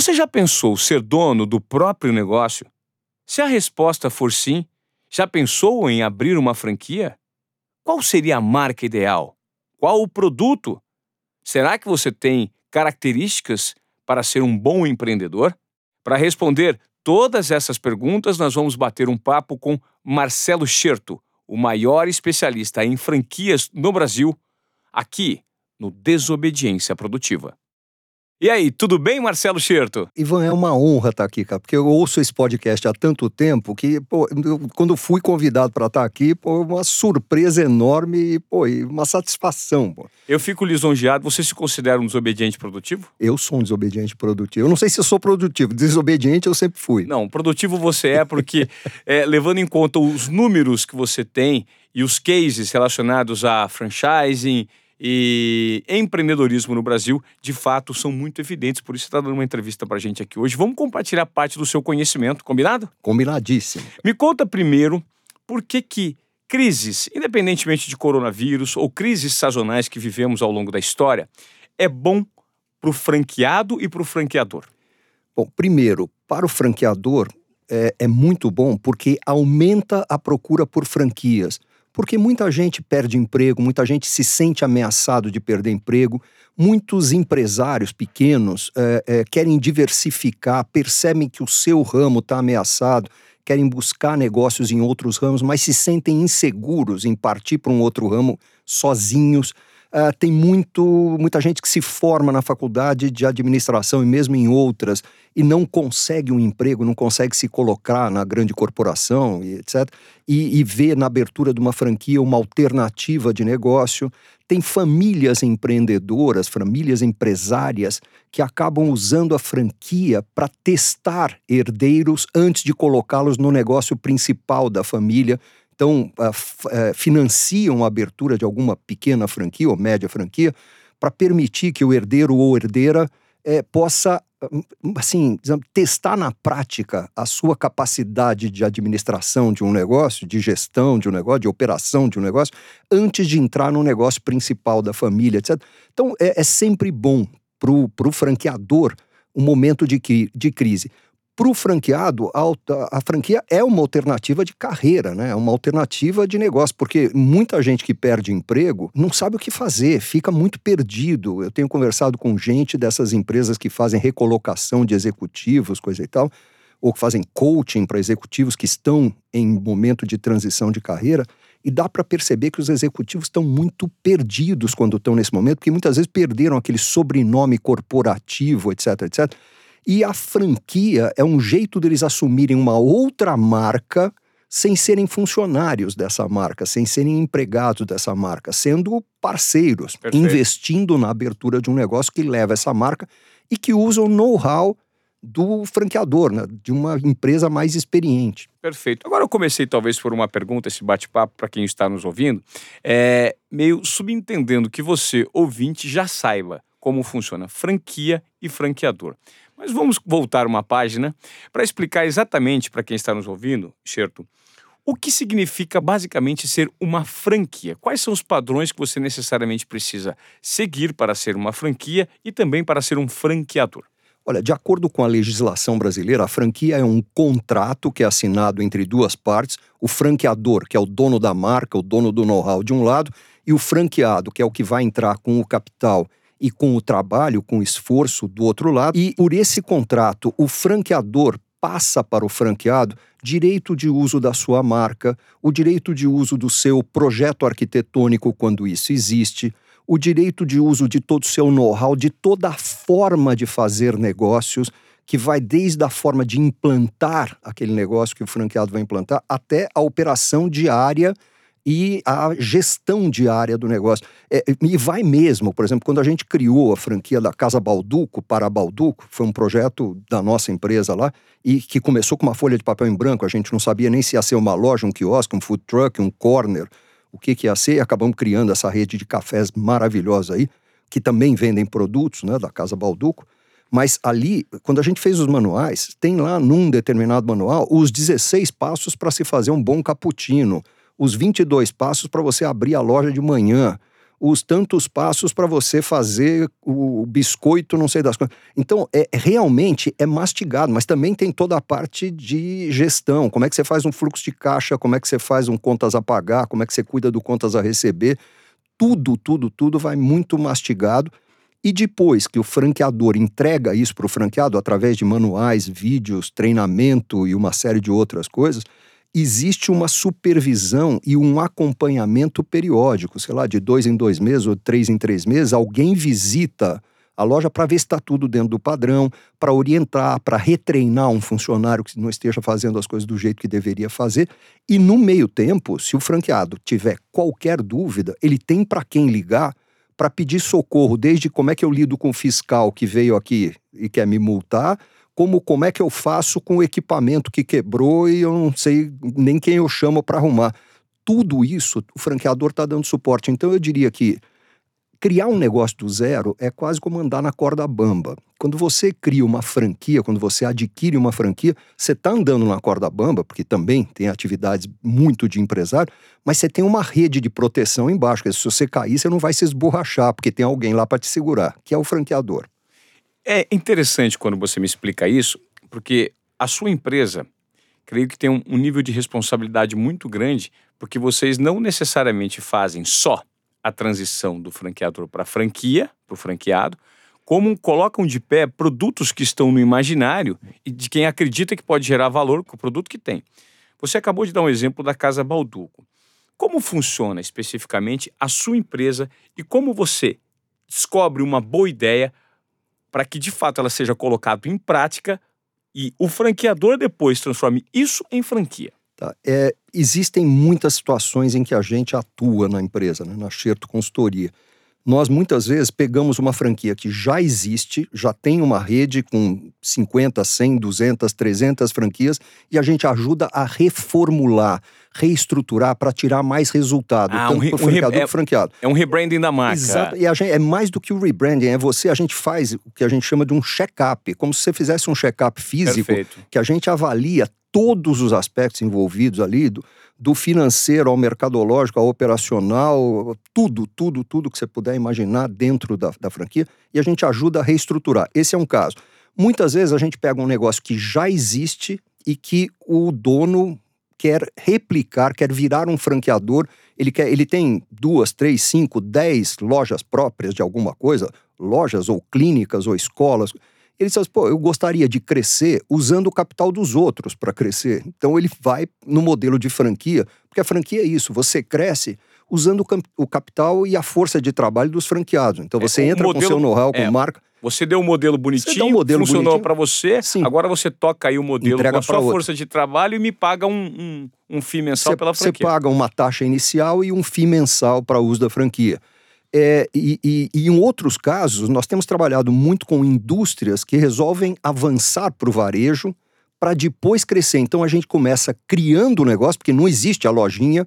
Você já pensou ser dono do próprio negócio? Se a resposta for sim, já pensou em abrir uma franquia? Qual seria a marca ideal? Qual o produto? Será que você tem características para ser um bom empreendedor? Para responder todas essas perguntas, nós vamos bater um papo com Marcelo Scherto, o maior especialista em franquias no Brasil, aqui no Desobediência Produtiva. E aí, tudo bem, Marcelo Scherto? Ivan, é uma honra estar aqui, cara, porque eu ouço esse podcast há tanto tempo que, pô, eu, quando fui convidado para estar aqui, pô, uma surpresa enorme e, pô, e uma satisfação. Pô. Eu fico lisonjeado. Você se considera um desobediente produtivo? Eu sou um desobediente produtivo. Eu não sei se eu sou produtivo, desobediente eu sempre fui. Não, produtivo você é porque, é, levando em conta os números que você tem e os cases relacionados a franchising e empreendedorismo no Brasil, de fato, são muito evidentes. Por isso você está dando uma entrevista para a gente aqui hoje. Vamos compartilhar parte do seu conhecimento, combinado? Combinadíssimo. Me conta primeiro por que que crises, independentemente de coronavírus ou crises sazonais que vivemos ao longo da história, é bom para o franqueado e para o franqueador? Bom, primeiro, para o franqueador é, é muito bom porque aumenta a procura por franquias porque muita gente perde emprego, muita gente se sente ameaçado de perder emprego, muitos empresários pequenos é, é, querem diversificar, percebem que o seu ramo está ameaçado, querem buscar negócios em outros ramos, mas se sentem inseguros em partir para um outro ramo sozinhos. Uh, tem muito, muita gente que se forma na faculdade de administração e mesmo em outras e não consegue um emprego, não consegue se colocar na grande corporação e etc. E, e vê na abertura de uma franquia uma alternativa de negócio. Tem famílias empreendedoras, famílias empresárias que acabam usando a franquia para testar herdeiros antes de colocá-los no negócio principal da família então uh, financiam a abertura de alguma pequena franquia ou média franquia para permitir que o herdeiro ou herdeira uh, possa hum, assim testar na prática a sua capacidade de administração de um negócio, de gestão de um negócio, de operação de um negócio, antes de entrar no negócio principal da família, etc. Então é, é sempre bom para o franqueador um momento de, de crise para o franqueado, a, a, franquia é uma alternativa de carreira, né? É uma alternativa de negócio, porque muita gente que perde emprego não sabe o que fazer, fica muito perdido. Eu tenho conversado com gente dessas empresas que fazem recolocação de executivos, coisa e tal, ou que fazem coaching para executivos que estão em momento de transição de carreira. E dá para perceber que os executivos estão muito perdidos quando estão nesse momento, porque muitas vezes perderam aquele sobrenome corporativo, etc, etc e a franquia é um jeito deles assumirem uma outra marca sem serem funcionários dessa marca, sem serem empregados dessa marca, sendo parceiros, Perfeito. investindo na abertura de um negócio que leva essa marca e que usa o know-how do franqueador, né, de uma empresa mais experiente. Perfeito. Agora eu comecei talvez por uma pergunta, esse bate-papo para quem está nos ouvindo, é meio subentendendo que você, ouvinte, já saiba como funciona franquia e franqueador. Mas vamos voltar uma página para explicar exatamente para quem está nos ouvindo, Xerto, o que significa basicamente ser uma franquia? Quais são os padrões que você necessariamente precisa seguir para ser uma franquia e também para ser um franqueador? Olha, de acordo com a legislação brasileira, a franquia é um contrato que é assinado entre duas partes, o franqueador, que é o dono da marca, o dono do know-how de um lado, e o franqueado, que é o que vai entrar com o capital e com o trabalho, com o esforço do outro lado. E por esse contrato, o franqueador passa para o franqueado direito de uso da sua marca, o direito de uso do seu projeto arquitetônico quando isso existe, o direito de uso de todo o seu know-how, de toda a forma de fazer negócios, que vai desde a forma de implantar aquele negócio que o franqueado vai implantar até a operação diária e a gestão diária do negócio. É, e vai mesmo, por exemplo, quando a gente criou a franquia da Casa Balduco para Balduco, foi um projeto da nossa empresa lá, e que começou com uma folha de papel em branco, a gente não sabia nem se ia ser uma loja, um quiosque, um food truck, um corner, o que, que ia ser, e acabamos criando essa rede de cafés maravilhosa aí, que também vendem produtos né, da Casa Balduco. Mas ali, quando a gente fez os manuais, tem lá num determinado manual os 16 passos para se fazer um bom cappuccino os 22 passos para você abrir a loja de manhã, os tantos passos para você fazer o biscoito, não sei das coisas. Então, é, realmente é mastigado, mas também tem toda a parte de gestão. Como é que você faz um fluxo de caixa, como é que você faz um contas a pagar, como é que você cuida do contas a receber. Tudo, tudo, tudo vai muito mastigado. E depois que o franqueador entrega isso para o franqueado através de manuais, vídeos, treinamento e uma série de outras coisas, existe uma supervisão e um acompanhamento periódico, sei lá, de dois em dois meses ou três em três meses, alguém visita a loja para ver se está tudo dentro do padrão, para orientar, para retreinar um funcionário que não esteja fazendo as coisas do jeito que deveria fazer. E no meio tempo, se o franqueado tiver qualquer dúvida, ele tem para quem ligar para pedir socorro, desde como é que eu lido com o fiscal que veio aqui e quer me multar, como como é que eu faço com o equipamento que quebrou e eu não sei nem quem eu chamo para arrumar. Tudo isso o franqueador está dando suporte. Então eu diria que criar um negócio do zero é quase como andar na corda bamba. Quando você cria uma franquia, quando você adquire uma franquia, você está andando na corda bamba, porque também tem atividades muito de empresário, mas você tem uma rede de proteção embaixo. Se você cair, você não vai se esborrachar, porque tem alguém lá para te segurar, que é o franqueador. É interessante quando você me explica isso, porque a sua empresa, creio que tem um, nível de responsabilidade muito grande, porque vocês não necessariamente fazem só a transição do franqueador para franquia, para o franqueado, como colocam de pé produtos que estão no imaginário e de quem acredita que pode gerar valor com o produto que tem. Você acabou de dar um exemplo da Casa Balduco. Como funciona especificamente a sua empresa e como você descobre uma boa ideia para que de fato ela seja colocada em prática e o franqueador depois transforme isso em franquia. Tá? É, existem muitas situações em que a gente atua na empresa, né, na Xerto Consultoria. Nós muitas vezes pegamos uma franquia que já existe, já tem uma rede com 50, 100, 200, 300 franquias e a gente ajuda a reformular, reestruturar para tirar mais resultado, ah, tanto um, para o franqueador um, é, franqueado. É um rebranding da marca. Exato, e gente, é mais do que o rebranding, é você, a gente faz o que a gente chama de um check-up, como se você fizesse um check-up físico, Perfeito. que a gente avalia todos os aspectos envolvidos ali, do, do financeiro ao mercadológico, ao operacional, tudo, tudo, tudo que você puder imaginar dentro da, da franquia, e a gente ajuda a reestruturar. Esse é um caso. Muitas vezes a gente pega um negócio que já existe e que o dono quer replicar, quer virar um franqueador, ele, quer, ele tem duas, três, cinco, dez lojas próprias de alguma coisa, lojas ou clínicas ou escolas. Ele diz assim, pô, eu gostaria de crescer usando o capital dos outros para crescer. Então ele vai no modelo de franquia, porque a franquia é isso, você cresce usando o capital e a força de trabalho dos franqueados. Então é, você é, entra modelo, com seu know-how, com é, marca. Você deu um modelo bonitinho, um modelo funcionou para você, Sim. agora você toca aí o modelo Entrega com a sua outra. força de trabalho e me paga um, um, um FII mensal cê, pela franquia. Você paga uma taxa inicial e um FII mensal para uso da franquia. É, e, e, e, em outros casos, nós temos trabalhado muito com indústrias que resolvem avançar para o varejo para depois crescer. Então a gente começa criando o negócio, porque não existe a lojinha,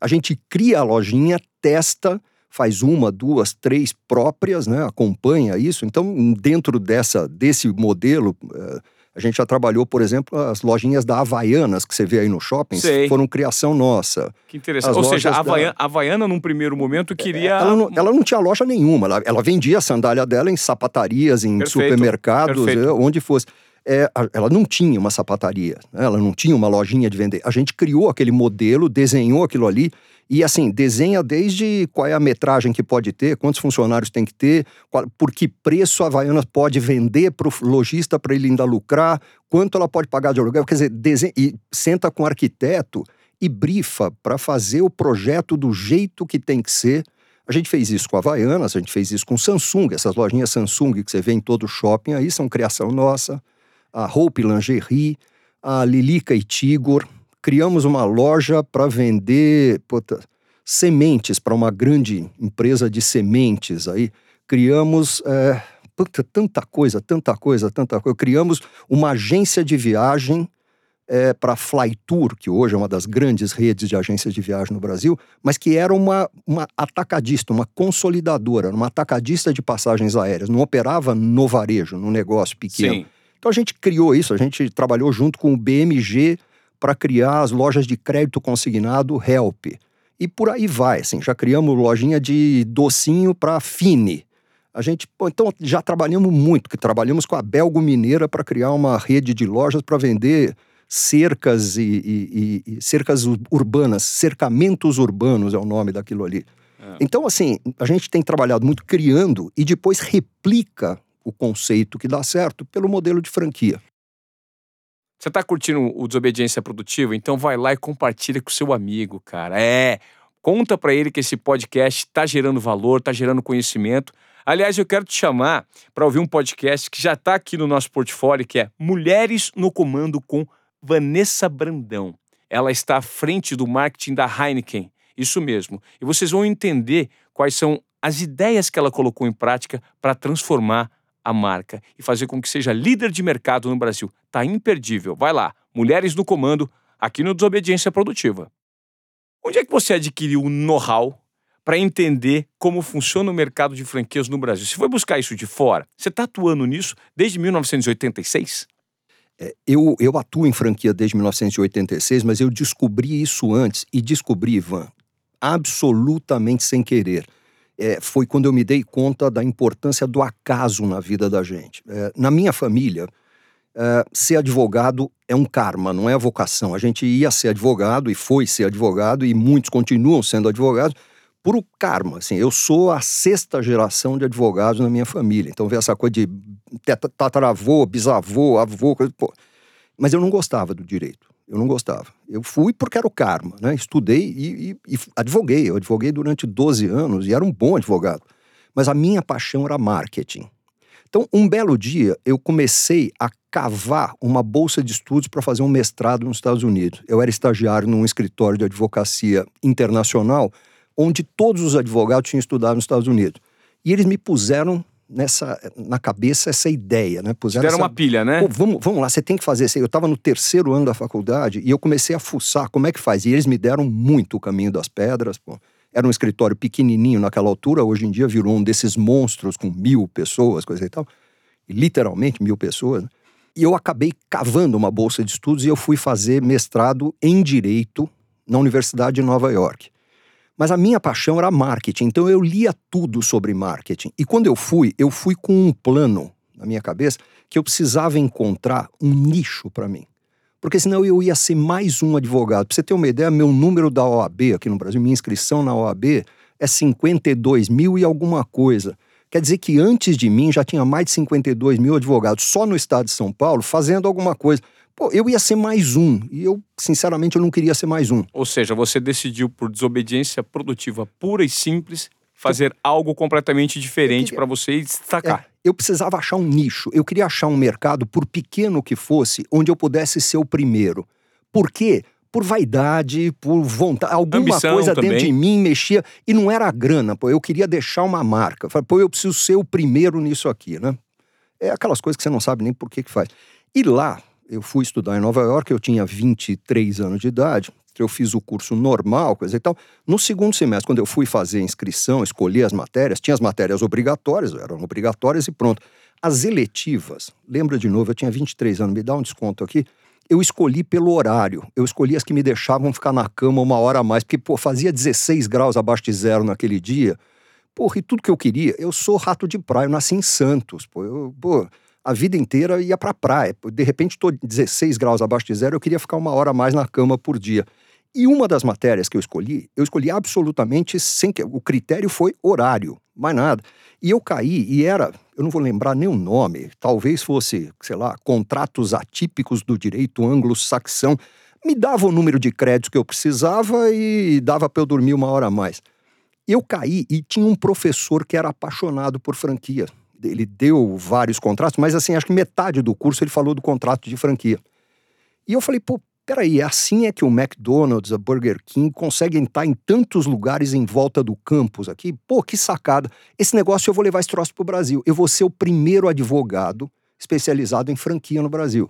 a gente cria a lojinha, testa, faz uma, duas, três próprias, né, acompanha isso. Então, dentro dessa, desse modelo. Uh, a gente já trabalhou, por exemplo, as lojinhas da Havaianas, que você vê aí no shopping, Sei. foram criação nossa. Que interessante. As Ou seja, a Havaiana, da... Havaiana, num primeiro momento, queria. Ela não, ela não tinha loja nenhuma. Ela, ela, vendia a sandália dela em sapatarias, em Perfeito. supermercados, Perfeito. É, onde fosse. É, ela não tinha uma sapataria, né? ela não tinha uma lojinha de vender. A gente criou aquele modelo, desenhou aquilo ali e assim, desenha desde qual é a metragem que pode ter, quantos funcionários tem que ter, qual, por que preço a Havaianas pode vender para o lojista para ele ainda lucrar, quanto ela pode pagar de aluguel. Quer dizer, desenha, e senta com o arquiteto e brifa para fazer o projeto do jeito que tem que ser. A gente fez isso com a Havaianas, a gente fez isso com Samsung, essas lojinhas Samsung que você vê em todo shopping aí são criação nossa. A Hope Lingerie, a Lilica e Tigor, criamos uma loja para vender puta, sementes para uma grande empresa de sementes. Aí criamos é, puta, tanta coisa, tanta coisa, tanta coisa. Criamos uma agência de viagem é, para Flytour, que hoje é uma das grandes redes de agências de viagem no Brasil, mas que era uma, uma atacadista, uma consolidadora, uma atacadista de passagens aéreas, não operava no varejo, no negócio pequeno. Sim. Então a gente criou isso, a gente trabalhou junto com o BMG para criar as lojas de crédito consignado Help. E por aí vai, assim, já criamos lojinha de docinho para Fine. A gente, pô, então já trabalhamos muito, que trabalhamos com a Belgo Mineira para criar uma rede de lojas para vender cercas e, e, e, cercas urbanas, cercamentos urbanos é o nome daquilo ali. É. Então, assim, a gente tem trabalhado muito criando e depois replica o conceito que dá certo pelo modelo de franquia. Você está curtindo o Desobediência Produtiva? Então vai lá e compartilha com seu amigo, cara. É, conta para ele que esse podcast está gerando valor, está gerando conhecimento. Aliás, eu quero te chamar para ouvir um podcast que já está aqui no nosso portfólio, que é Mulheres no Comando com Vanessa Brandão. Ela está à frente do marketing da Heineken. Isso mesmo. E vocês vão entender quais são as ideias que ela colocou em prática para transformar a marca e fazer com que seja líder de mercado no Brasil. Tá imperdível. Vai lá, Mulheres no Comando, aqui no Desobediência Produtiva. Onde é que você adquiriu o know-how para entender como funciona o mercado de franquias no Brasil? Você foi buscar isso de fora? Você está atuando nisso desde 1986? É, eu, eu atuo em franquia desde 1986, mas eu descobri isso antes e descobri, Ivan, absolutamente sem querer. É, foi quando eu me dei conta da importância do acaso na vida da gente. É, na minha família, é, ser advogado é um karma, não é a vocação. A gente ia ser advogado e foi ser advogado, e muitos continuam sendo advogados, por o karma. Assim, eu sou a sexta geração de advogados na minha família. Então, vê essa coisa de tataravô, bisavô, avô, coisa. Mas eu não gostava do direito. Eu não gostava. Eu fui porque era o karma, né? Estudei e, e, e advoguei. Eu advoguei durante 12 anos e era um bom advogado. Mas a minha paixão era marketing. Então, um belo dia, eu comecei a cavar uma bolsa de estudos para fazer um mestrado nos Estados Unidos. Eu era estagiário num escritório de advocacia internacional onde todos os advogados tinham estudado nos Estados Unidos. E eles me puseram nessa na cabeça essa ideia, né? Puseram essa, uma pilha, né? vamos, vamos lá, você tem que fazer isso. Eu estava no terceiro ano da faculdade e eu comecei a fuçar como é que faz. E eles me deram muito o caminho das pedras. Pô. Era um escritório pequenininho naquela altura, hoje em dia virou um desses monstros com mil pessoas, coisa e tal. E, literalmente mil pessoas. Né? E eu acabei cavando uma bolsa de estudos e eu fui fazer mestrado em Direito na Universidade de Nova York. Mas a minha paixão era marketing, então eu lia tudo sobre marketing. E quando eu fui, eu fui com um plano na minha cabeça que eu precisava encontrar um nicho para mim. Porque senão eu ia ser mais um advogado. Para você ter uma ideia, meu número da OAB aqui no Brasil, minha inscrição na OAB é 52 mil e alguma coisa. Quer dizer que antes de mim já tinha mais de 52 mil advogados só no estado de São Paulo fazendo alguma coisa. Pô, eu ia ser mais um. E eu, sinceramente, eu não queria ser mais um. Ou seja, você decidiu, por desobediência produtiva pura e simples, fazer eu... algo completamente diferente para você e destacar. É, eu precisava achar um nicho. Eu queria achar um mercado, por pequeno que fosse, onde eu pudesse ser o primeiro. Por quê? Por vaidade, por vontade. Alguma Ambição coisa também. dentro de mim mexia. E não era a grana, pô. Eu queria deixar uma marca. Falei, pô, eu preciso ser o primeiro nisso aqui, né? É aquelas coisas que você não sabe nem por que, que faz. E lá, eu fui estudar em Nova York, eu tinha 23 anos de idade, eu fiz o curso normal, coisa e tal. No segundo semestre, quando eu fui fazer a inscrição, escolher as matérias, tinha as matérias obrigatórias, eram obrigatórias e pronto. As eletivas, lembra de novo, eu tinha 23 anos, me dá um desconto aqui. Eu escolhi pelo horário, eu escolhi as que me deixavam ficar na cama uma hora a mais, porque, pô, fazia 16 graus abaixo de zero naquele dia. Porra, e tudo que eu queria, eu sou rato de praia, eu nasci em Santos, pô, eu, pô, a vida inteira ia para a praia. De repente, estou 16 graus abaixo de zero, eu queria ficar uma hora a mais na cama por dia. E uma das matérias que eu escolhi, eu escolhi absolutamente sem que. O critério foi horário, mais nada. E eu caí, e era, eu não vou lembrar nem o nome, talvez fosse, sei lá, contratos atípicos do direito anglo-saxão. Me dava o número de créditos que eu precisava e dava para eu dormir uma hora a mais. Eu caí e tinha um professor que era apaixonado por franquia ele deu vários contratos, mas assim, acho que metade do curso ele falou do contrato de franquia. E eu falei, pô, peraí, é assim é que o McDonald's, a Burger King conseguem estar em tantos lugares em volta do campus aqui? Pô, que sacada. Esse negócio eu vou levar esse troço pro Brasil. Eu vou ser o primeiro advogado especializado em franquia no Brasil.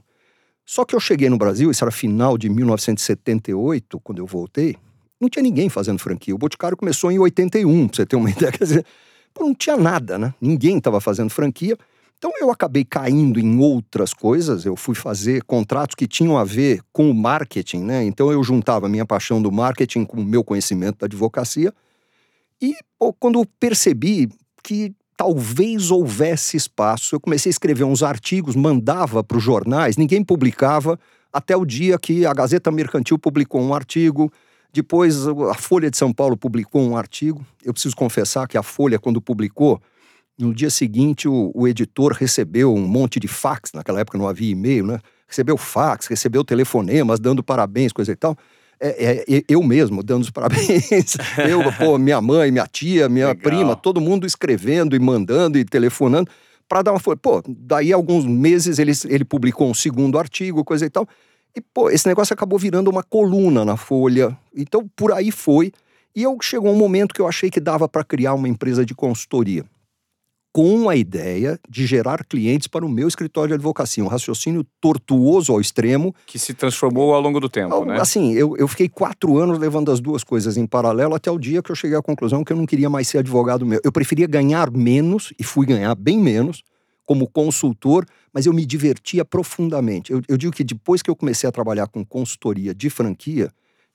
Só que eu cheguei no Brasil, isso era final de 1978, quando eu voltei, não tinha ninguém fazendo franquia. O Boticário começou em 81, pra você ter uma ideia. Quer dizer, Pô, não tinha nada, né? Ninguém estava fazendo franquia. Então eu acabei caindo em outras coisas, eu fui fazer contratos que tinham a ver com o marketing, né? Então eu juntava a minha paixão do marketing com o meu conhecimento da advocacia. E pô, quando eu percebi que talvez houvesse espaço, eu comecei a escrever uns artigos, mandava para os jornais, ninguém publicava, até o dia que a Gazeta Mercantil publicou um artigo, depois a Folha de São Paulo publicou um artigo. Eu preciso confessar que a Folha, quando publicou, no dia seguinte, o, o, editor recebeu um monte de fax, naquela época não havia e-mail, né? Recebeu fax, recebeu telefonemas dando parabéns, coisa e tal. É, é, eu mesmo dando os parabéns. eu, pô, minha mãe, minha tia, minha Legal. prima, todo mundo escrevendo e mandando e telefonando para dar uma folha. Pô, daí alguns meses ele, ele publicou um segundo artigo, coisa e tal. E, pô, esse negócio acabou virando uma coluna na Folha. Então, por aí foi. E eu chegou um momento que eu achei que dava para criar uma empresa de consultoria com a ideia de gerar clientes para o meu escritório de advocacia. Um raciocínio tortuoso ao extremo. Que se transformou ao longo do tempo, né? Assim, eu, eu fiquei quatro anos levando as duas coisas em paralelo até o dia que eu cheguei à conclusão que eu não queria mais ser advogado meu. Eu preferia ganhar menos, e fui ganhar bem menos, como consultor, mas eu me divertia profundamente. Eu, eu digo que depois que eu comecei a trabalhar com consultoria de franquia,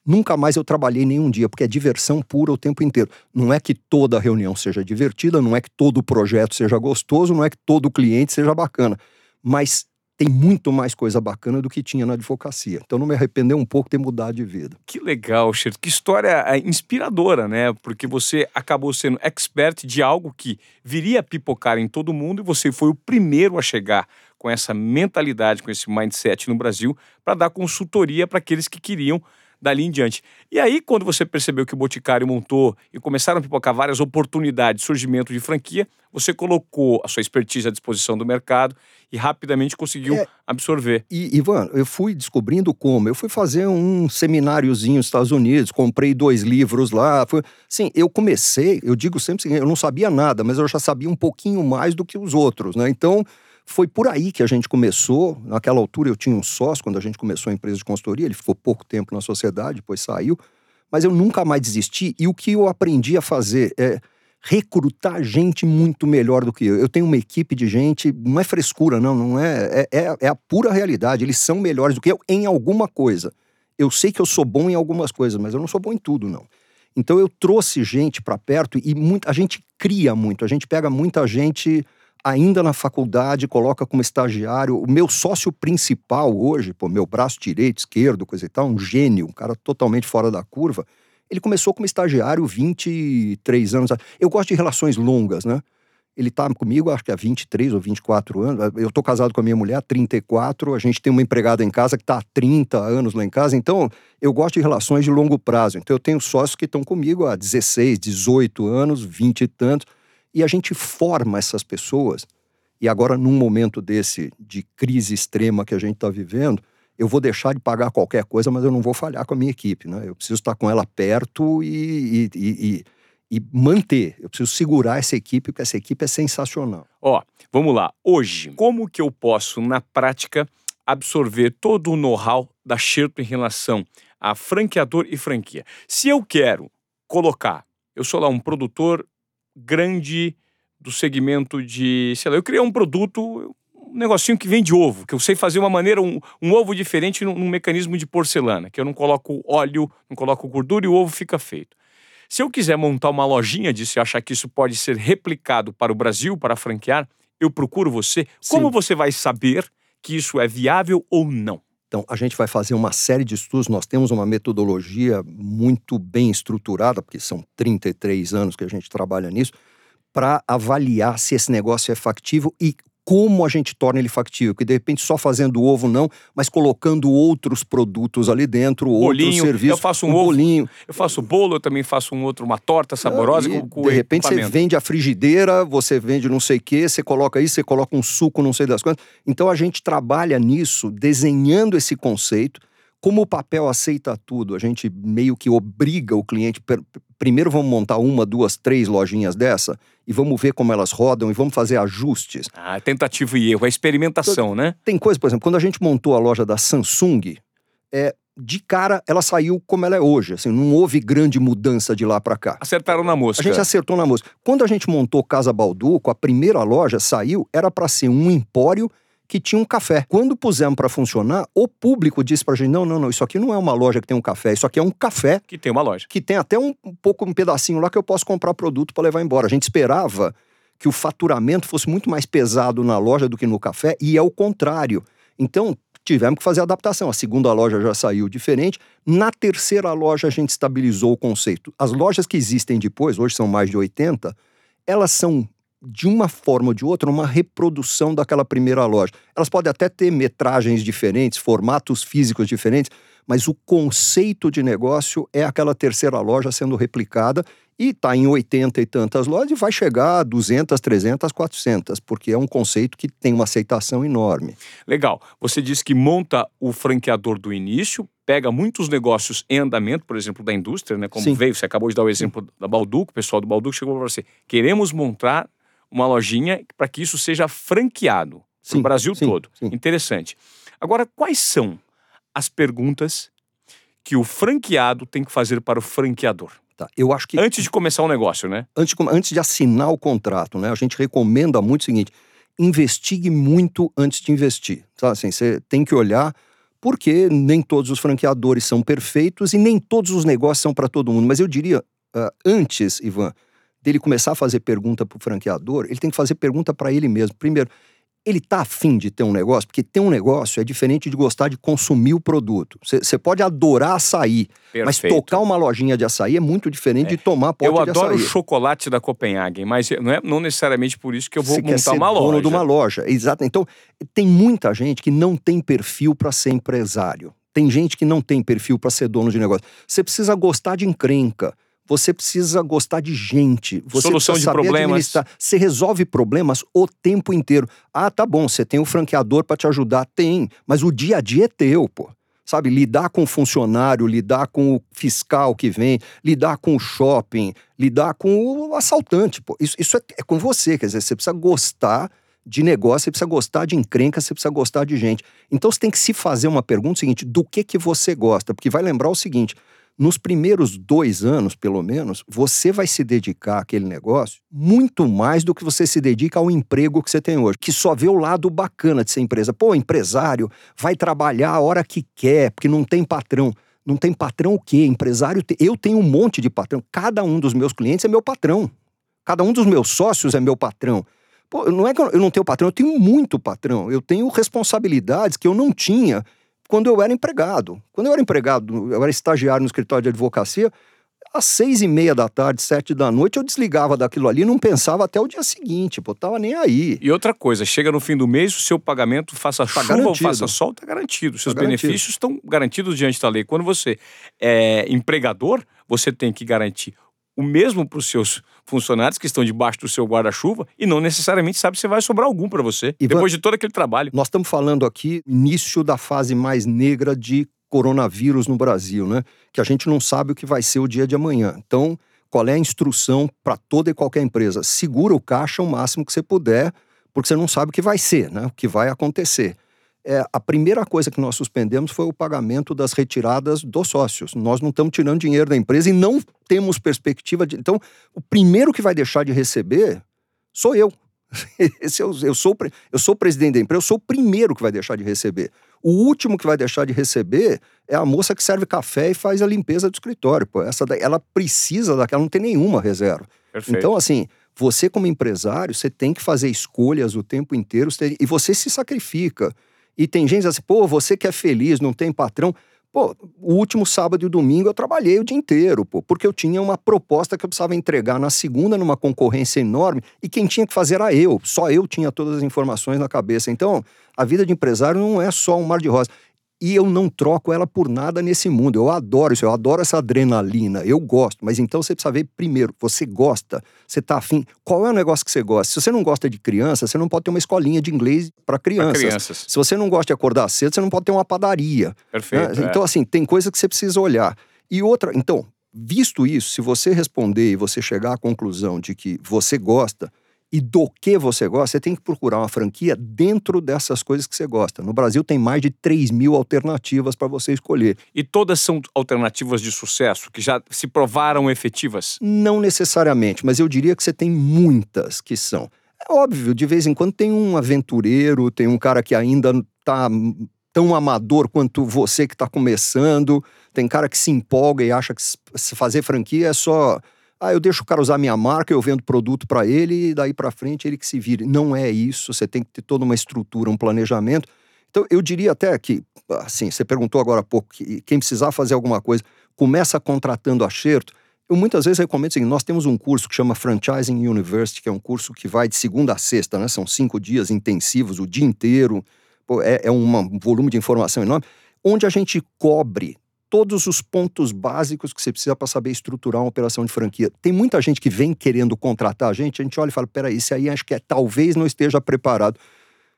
Nunca mais eu trabalhei nenhum dia, porque é diversão pura o tempo inteiro. Não é que toda reunião seja divertida, não é que todo projeto seja gostoso, não é que todo cliente seja bacana. Mas tem muito mais coisa bacana do que tinha na advocacia. Então não me arrependeu um pouco de ter mudado de vida. Que legal, Chico. Que história é, inspiradora, né? Porque você acabou sendo expert de algo que viria a pipocar em todo mundo e você foi o primeiro a chegar com essa mentalidade, com esse mindset no Brasil para dar consultoria para aqueles que queriam dali em diante. E aí, quando você percebeu que o Boticário montou e começaram a pipocar várias oportunidades de surgimento de franquia, você colocou a sua expertise à disposição do mercado e rapidamente conseguiu é, absorver. E, Ivan, eu fui descobrindo como. Eu fui fazer um semináriozinho nos Estados Unidos, comprei dois livros lá. Foi... Sim, eu comecei, eu digo sempre assim, eu não sabia nada, mas eu já sabia um pouquinho mais do que os outros, né? Então, foi por aí que a gente começou. Naquela altura eu tinha um sócio quando a gente começou a empresa de consultoria, ele ficou pouco tempo na sociedade, depois saiu. Mas eu nunca mais desisti e o que eu aprendi a fazer é recrutar gente muito melhor do que eu. Eu tenho uma equipe de gente, não é frescura, não, não é, é, é, é a pura realidade. Eles são melhores do que eu em alguma coisa. Eu sei que eu sou bom em algumas coisas, mas eu não sou bom em tudo, não. Então eu trouxe gente para perto e muito, a gente cria muito, a gente pega muita gente ainda na faculdade, coloca como estagiário. O meu sócio principal hoje, pô, meu braço direito, esquerdo, coisa e tal, um gênio, um cara totalmente fora da curva. Ele começou como estagiário 23 anos. Eu gosto de relações longas, né? Ele tá comigo, acho que há 23 ou 24 anos. Eu tô casado com a minha mulher há 34. A gente tem uma empregada em casa que está há 30 anos lá em casa. Então, eu gosto de relações de longo prazo. Então, eu tenho sócios que estão comigo há 16, 18 anos, 20 e tantos. E a gente forma essas pessoas. E agora, num momento desse de crise extrema que a gente está vivendo, eu vou deixar de pagar qualquer coisa, mas eu não vou falhar com a minha equipe. Né? Eu preciso estar com ela perto e, e, e, e manter. Eu preciso segurar essa equipe, porque essa equipe é sensacional. Ó, vamos lá. Hoje, como que eu posso, na prática, absorver todo o know-how da Xerto em relação a franqueador e franquia? Se eu quero colocar, eu sou lá um produtor grande do segmento de, sei lá, eu criei um produto, um negocinho que vende ovo, que eu sei fazer uma maneira, um, um ovo diferente num, num, mecanismo de porcelana, que eu não coloco óleo, não coloco gordura e o ovo fica feito. Se eu quiser montar uma lojinha disso e achar que isso pode ser replicado para o Brasil, para franquear, eu procuro você. Sim. Como você vai saber que isso é viável ou não? Então, a gente vai fazer uma série de estudos. Nós temos uma metodologia muito bem estruturada, porque são 33 anos que a gente trabalha nisso, para avaliar se esse negócio é factível e como a gente torna ele factível, que de repente só fazendo ovo não, mas colocando outros produtos ali dentro, bolinho, outros serviços. Eu faço um, um ovo, bolinho. Eu faço bolo, eu também faço um outro, uma torta saborosa com, com De repente você vende a frigideira, você vende não sei o quê, você coloca isso, você coloca um suco, não sei das coisas. Então a gente trabalha nisso, desenhando esse conceito como o papel aceita tudo, a gente meio que obriga o cliente. Primeiro vamos montar uma, duas, três lojinhas dessa e vamos ver como elas rodam e vamos fazer ajustes. Ah, tentativa e erro, é experimentação, então, né? Tem coisa, por exemplo, quando a gente montou a loja da Samsung, é, de cara ela saiu como ela é hoje, assim, não houve grande mudança de lá para cá. Acertaram na mosca. A gente acertou na mosca. Quando a gente montou Casa Balduco, a primeira loja saiu, era para ser um empório que tinha um café. Quando pusemos para funcionar, o público disse pra gente: não, não, não, isso aqui não é uma loja que tem um café, isso aqui é um café. Que tem uma loja. Que tem até um, um pouco, um pedacinho lá que eu posso comprar produto para levar embora. A gente esperava que o faturamento fosse muito mais pesado na loja do que no café, e é o contrário. Então, tivemos que fazer adaptação. A segunda loja já saiu diferente. Na terceira loja, a gente estabilizou o conceito. As lojas que existem depois, hoje são mais de 80, elas são de uma forma ou de outra, uma reprodução daquela primeira loja. Elas podem até ter metragens diferentes, formatos físicos diferentes, mas o conceito de negócio é aquela terceira loja sendo replicada e está em 80 e tantas lojas e vai chegar a 200, 300, 400, porque é um conceito que tem uma aceitação enorme. Legal. Você disse que monta o franqueador do início, pega muitos negócios em andamento, por exemplo, da indústria, né? Como Sim. veio, você acabou de dar o exemplo Sim. da Balduco, o pessoal do Balduco chegou para você. Queremos montar uma lojinha para que isso seja franqueado no Brasil sim, todo. Sim. Interessante. Agora, quais são as perguntas que o franqueado tem que fazer para o franqueador? Tá, eu acho que antes de começar o um negócio, né? Antes, antes de assinar o contrato, né? A gente recomenda muito o seguinte: investigue muito antes de investir. Sabe assim, você tem que olhar porque nem todos os franqueadores são perfeitos e nem todos os negócios são para todo mundo. Mas eu diria, uh, antes, Ivan, dele começar a fazer pergunta para o franqueador, ele tem que fazer pergunta para ele mesmo. Primeiro, ele está afim de ter um negócio? Porque ter um negócio é diferente de gostar de consumir o produto. Você pode adorar açaí, Perfeito. mas tocar uma lojinha de açaí é muito diferente é. de tomar pote de açaí. Eu adoro o chocolate da Copenhagen, mas não é não necessariamente por isso que eu vou Você montar quer ser uma dono loja. de uma loja, exato. Então, tem muita gente que não tem perfil para ser empresário. Tem gente que não tem perfil para ser dono de negócio. Você precisa gostar de encrenca. Você precisa gostar de gente. Você Solução de problemas. Você resolve problemas o tempo inteiro. Ah, tá bom, você tem o um franqueador para te ajudar. Tem, mas o dia a dia é teu, pô. Sabe, lidar com o funcionário, lidar com o fiscal que vem, lidar com o shopping, lidar com o assaltante, pô. Isso, isso é, é com você, quer dizer, você precisa gostar de negócio, você precisa gostar de encrenca, você precisa gostar de gente. Então você tem que se fazer uma pergunta seguinte: do que que você gosta? Porque vai lembrar o seguinte: nos primeiros dois anos, pelo menos, você vai se dedicar àquele negócio muito mais do que você se dedica ao emprego que você tem hoje, que só vê o lado bacana de ser empresa. Pô, empresário vai trabalhar a hora que quer, porque não tem patrão. Não tem patrão o quê? Empresário, eu tenho um monte de patrão. Cada um dos meus clientes é meu patrão. Cada um dos meus sócios é meu patrão. Pô, não é que eu não tenho patrão, eu tenho muito patrão. Eu tenho responsabilidades que eu não tinha quando eu era empregado. Quando eu era empregado, eu era estagiário no escritório de advocacia, às seis e meia da tarde, sete da noite, eu desligava daquilo ali e não pensava até o dia seguinte, pô, tava nem aí. E outra coisa, chega no fim do mês, o seu pagamento, faça tá chuva garantido. ou faça sol, tá garantido. Seus tá benefícios estão garantidos diante da lei. Quando você é empregador, você tem que garantir o mesmo para os seus funcionários que estão debaixo do seu guarda-chuva e não necessariamente sabe se vai sobrar algum para você Ivan, depois de todo aquele trabalho. Nós estamos falando aqui início da fase mais negra de coronavírus no Brasil, né? Que a gente não sabe o que vai ser o dia de amanhã. Então, qual é a instrução para toda e qualquer empresa? Segura o caixa o máximo que você puder, porque você não sabe o que vai ser, né? O que vai acontecer é, a primeira coisa que nós suspendemos foi o pagamento das retiradas dos sócios. Nós não estamos tirando dinheiro da empresa e não temos perspectiva de. Então, o primeiro que vai deixar de receber sou eu. Esse eu, eu, sou, eu sou presidente da empresa, eu sou o primeiro que vai deixar de receber. O último que vai deixar de receber é a moça que serve café e faz a limpeza do escritório. Pô. Essa ela precisa daquela, não tem nenhuma reserva. Perfeito. Então, assim, você como empresário, você tem que fazer escolhas o tempo inteiro e você se sacrifica. E tem gente assim, pô, você que é feliz, não tem patrão. Pô, o último sábado e domingo eu trabalhei o dia inteiro, pô, porque eu tinha uma proposta que eu precisava entregar na segunda numa concorrência enorme e quem tinha que fazer era eu. Só eu tinha todas as informações na cabeça. Então, a vida de empresário não é só um mar de rosa e eu não troco ela por nada nesse mundo. Eu adoro isso, eu adoro essa adrenalina, eu gosto. Mas então você precisa ver primeiro, você gosta, você tá afim. Qual é o negócio que você gosta? Se você não gosta de criança, você não pode ter uma escolinha de inglês para crianças. crianças. Se você não gosta de acordar cedo, você não pode ter uma padaria. Perfeito. Né? Então, assim, tem coisa que você precisa olhar. E outra, então, visto isso, se você responder e você chegar à conclusão de que você gosta, e do que você gosta, você tem que procurar uma franquia dentro dessas coisas que você gosta. No Brasil tem mais de 3 mil alternativas para você escolher. E todas são alternativas de sucesso, que já se provaram efetivas? Não necessariamente, mas eu diria que você tem muitas que são. É óbvio, de vez em quando tem um aventureiro, tem um cara que ainda está tão amador quanto você que está começando, tem cara que se empolga e acha que fazer franquia é só ah, eu deixo o cara usar minha marca, eu vendo produto para ele e daí para frente ele que se vire. Não é isso, você tem que ter toda uma estrutura, um planejamento. Então, eu diria até que, assim, você perguntou agora há pouco, que quem precisar fazer alguma coisa, começa contratando acerto. Eu muitas vezes recomendo o seguinte: nós temos um curso que chama Franchising University, que é um curso que vai de segunda a sexta, né? São cinco dias intensivos, o dia inteiro. Pô, é, é um volume de informação enorme, onde a gente cobre todos os pontos básicos que você precisa para saber estruturar uma operação de franquia. Tem muita gente que vem querendo contratar a gente, a gente olha e fala: peraí, esse aí acho que é, talvez não esteja preparado.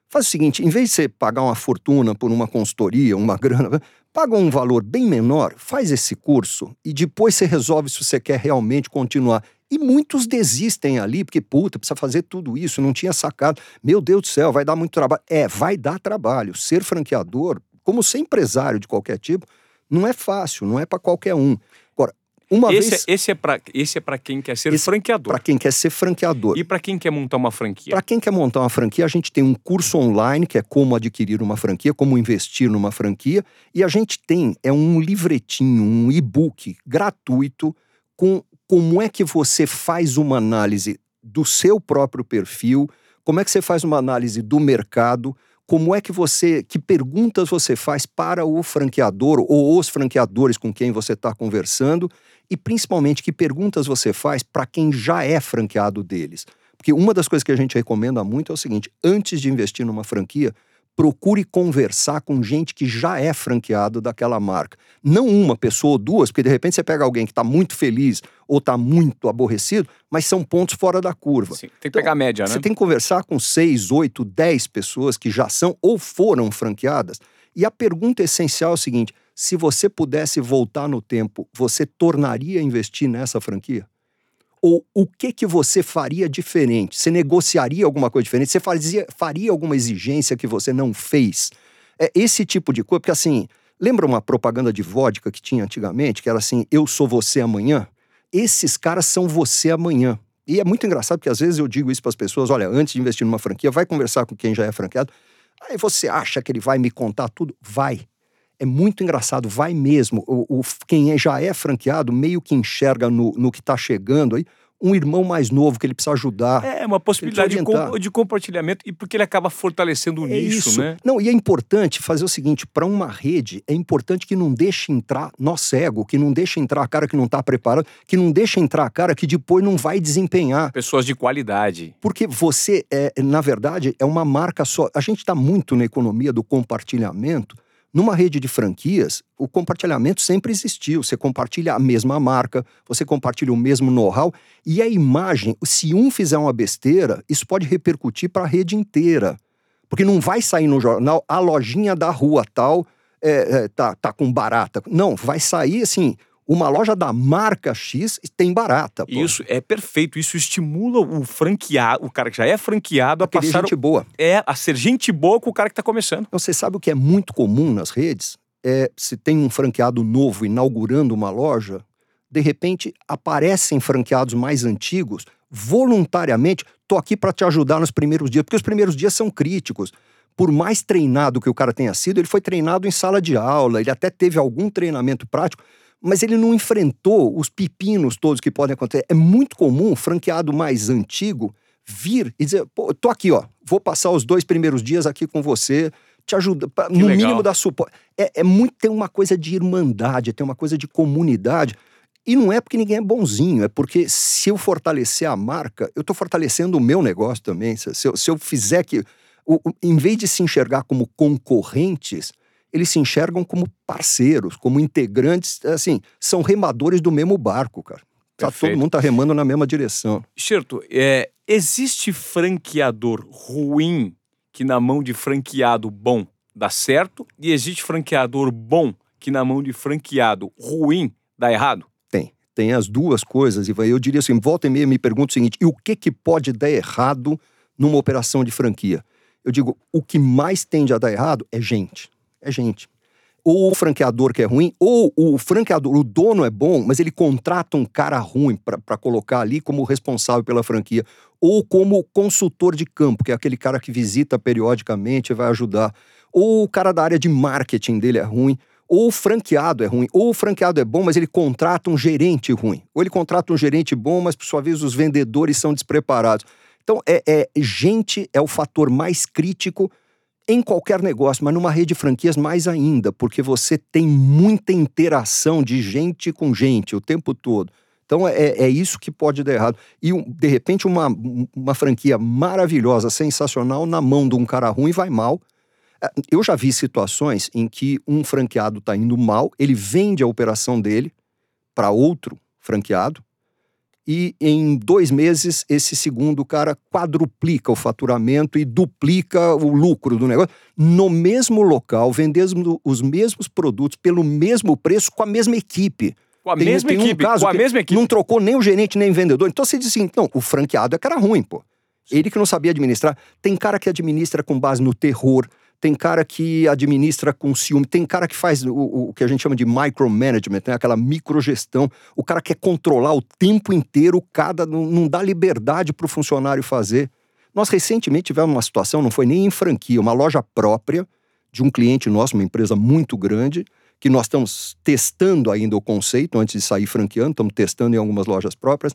Faz o seguinte: em vez de você pagar uma fortuna por uma consultoria, uma grana, paga um valor bem menor, faz esse curso e depois você resolve se você quer realmente continuar. E muitos desistem ali, porque, puta, precisa fazer tudo isso, não tinha sacado. Meu Deus do céu, vai dar muito trabalho. É, vai dar trabalho. Ser franqueador, como ser empresário de qualquer tipo, não é fácil, não é para qualquer um. Agora, uma esse, vez. É, esse é para esse é para quem quer ser franqueador. Para quem quer ser franqueador. E para quem quer montar uma franquia. Para quem quer montar uma franquia, a gente tem um curso online que é como adquirir uma franquia, como investir numa franquia, e a gente tem é um livretinho, um e-book gratuito com como é que você faz uma análise do seu próprio perfil, como é que você faz uma análise do mercado, como é que você, que perguntas você faz para o franqueador ou os franqueadores com quem você está conversando e principalmente que perguntas você faz para quem já é franqueado deles. Porque uma das coisas que a gente recomenda muito é o seguinte: antes de investir numa franquia, procure conversar com gente que já é franqueado daquela marca. Não uma pessoa ou duas, porque de repente você pega alguém que está muito feliz ou está muito aborrecido, mas são pontos fora da curva. Sim, tem que então, pegar a média, né? Você tem que conversar com seis, oito, dez pessoas que já são ou foram franqueadas. E a pergunta essencial é o seguinte: se você pudesse voltar no tempo, você tornaria a investir nessa franquia? Ou o que que você faria diferente? Você negociaria alguma coisa diferente? Você fazia, faria alguma exigência que você não fez? É esse tipo de coisa, porque assim, lembra uma propaganda de vodka que tinha antigamente, que era assim, eu sou você amanhã? Esses caras são você amanhã. E é muito engraçado porque às vezes eu digo isso para as pessoas, olha, antes de investir numa franquia, vai conversar com quem já é franqueado. Aí você acha que ele vai me contar tudo? Vai é muito engraçado, vai mesmo. O, o quem é, já é franqueado meio que enxerga no, no que está chegando aí um irmão mais novo que ele precisa ajudar. É uma possibilidade de, com, de, compartilhamento e porque ele acaba fortalecendo o é nicho, isso. né? Não, e é importante fazer o seguinte, para uma rede, é importante que não deixe entrar nó cego, que não deixe entrar a cara que não está preparado, que não deixe entrar a cara que depois não vai desempenhar. Pessoas de qualidade. Porque você, é, na verdade, é uma marca só. A gente está muito na economia do compartilhamento, numa rede de franquias, o compartilhamento sempre existiu. Você compartilha a mesma marca, você compartilha o mesmo know-how e a imagem, se um fizer uma besteira, isso pode repercutir para a rede inteira. Porque não vai sair no jornal a lojinha da rua tal é, é, tá, tá com barata. Não, vai sair assim, uma loja da marca X tem barata. Pô. Isso é perfeito. Isso estimula o franqueado, o cara que já é franqueado, a passar gente boa. É, a ser gente boa com o cara que está começando. Então, você sabe o que é muito comum nas redes? É, se tem um franqueado novo inaugurando uma loja, de repente aparecem franqueados mais antigos voluntariamente. Tô aqui para te ajudar nos primeiros dias, porque os primeiros dias são críticos por mais treinado que o cara tenha sido, ele foi treinado em sala de aula, ele até teve algum treinamento prático, mas ele não enfrentou os pepinos todos que podem acontecer. É muito comum o franqueado mais antigo vir e dizer: pô, tô aqui, ó, vou passar os dois primeiros dias aqui com você, te ajuda, pra, no legal. mínimo da suporte. É, é muito, tem uma coisa de irmandade, tem uma coisa de comunidade. E não é porque ninguém é bonzinho, é porque se eu fortalecer a marca, eu estou fortalecendo o meu negócio também. Se eu, se eu fizer que. O, em vez de se enxergar como concorrentes, eles se enxergam como parceiros, como integrantes, assim, são remadores do mesmo barco, cara. Tá, todo mundo tá remando na mesma direção. Certo, é, existe franqueador ruim que na mão de franqueado bom dá certo e existe franqueador bom que na mão de franqueado ruim dá errado? Tem. tem as duas coisas, Ivan. Eu diria assim, volta e meia me pergunta o seguinte, e o que, que pode dar errado numa operação de franquia? Eu digo, o que mais tende a dar errado é gente. É gente. Ou o franqueador que é ruim, ou o franqueador, o dono é bom, mas ele contrata um cara ruim para colocar ali como responsável pela franquia, ou como consultor de campo, que é aquele cara que visita periodicamente e vai ajudar, ou o cara da área de marketing dele é ruim, ou o franqueado é ruim, ou o franqueado é bom, mas ele contrata um gerente ruim, ou ele contrata um gerente bom, mas por sua vez os vendedores são despreparados. Então, é, é gente é o fator mais crítico em qualquer negócio, mas numa rede de franquias mais ainda, porque você tem muita interação de gente com gente o tempo todo. Então é, é isso que pode dar errado. E de repente uma, uma franquia maravilhosa, sensacional, na mão de um cara ruim vai mal. É, eu já vi situações em que um franqueado está indo mal, ele vende a operação dele para outro franqueado, e em dois meses esse segundo cara quadruplica o faturamento e duplica o lucro do negócio no mesmo local, vendendo os mesmos produtos pelo mesmo preço com a mesma equipe. Com a tem, mesma tem equipe, um caso com a mesma equipe. Não trocou nem o gerente nem o vendedor. Então você diz assim, então, o franqueado é cara ruim, pô. Ele que não sabia administrar. Tem cara que administra com base no terror, tem cara que administra com ciúme, tem cara que faz o, o que a gente chama de micromanagement, né? aquela microgestão. O cara quer controlar o tempo inteiro, cada não, não dá liberdade para o funcionário fazer. Nós recentemente tivemos uma situação, não foi nem em franquia, uma loja própria de um cliente nosso, uma empresa muito grande, que nós estamos testando ainda o conceito antes de sair franqueando, estamos testando em algumas lojas próprias.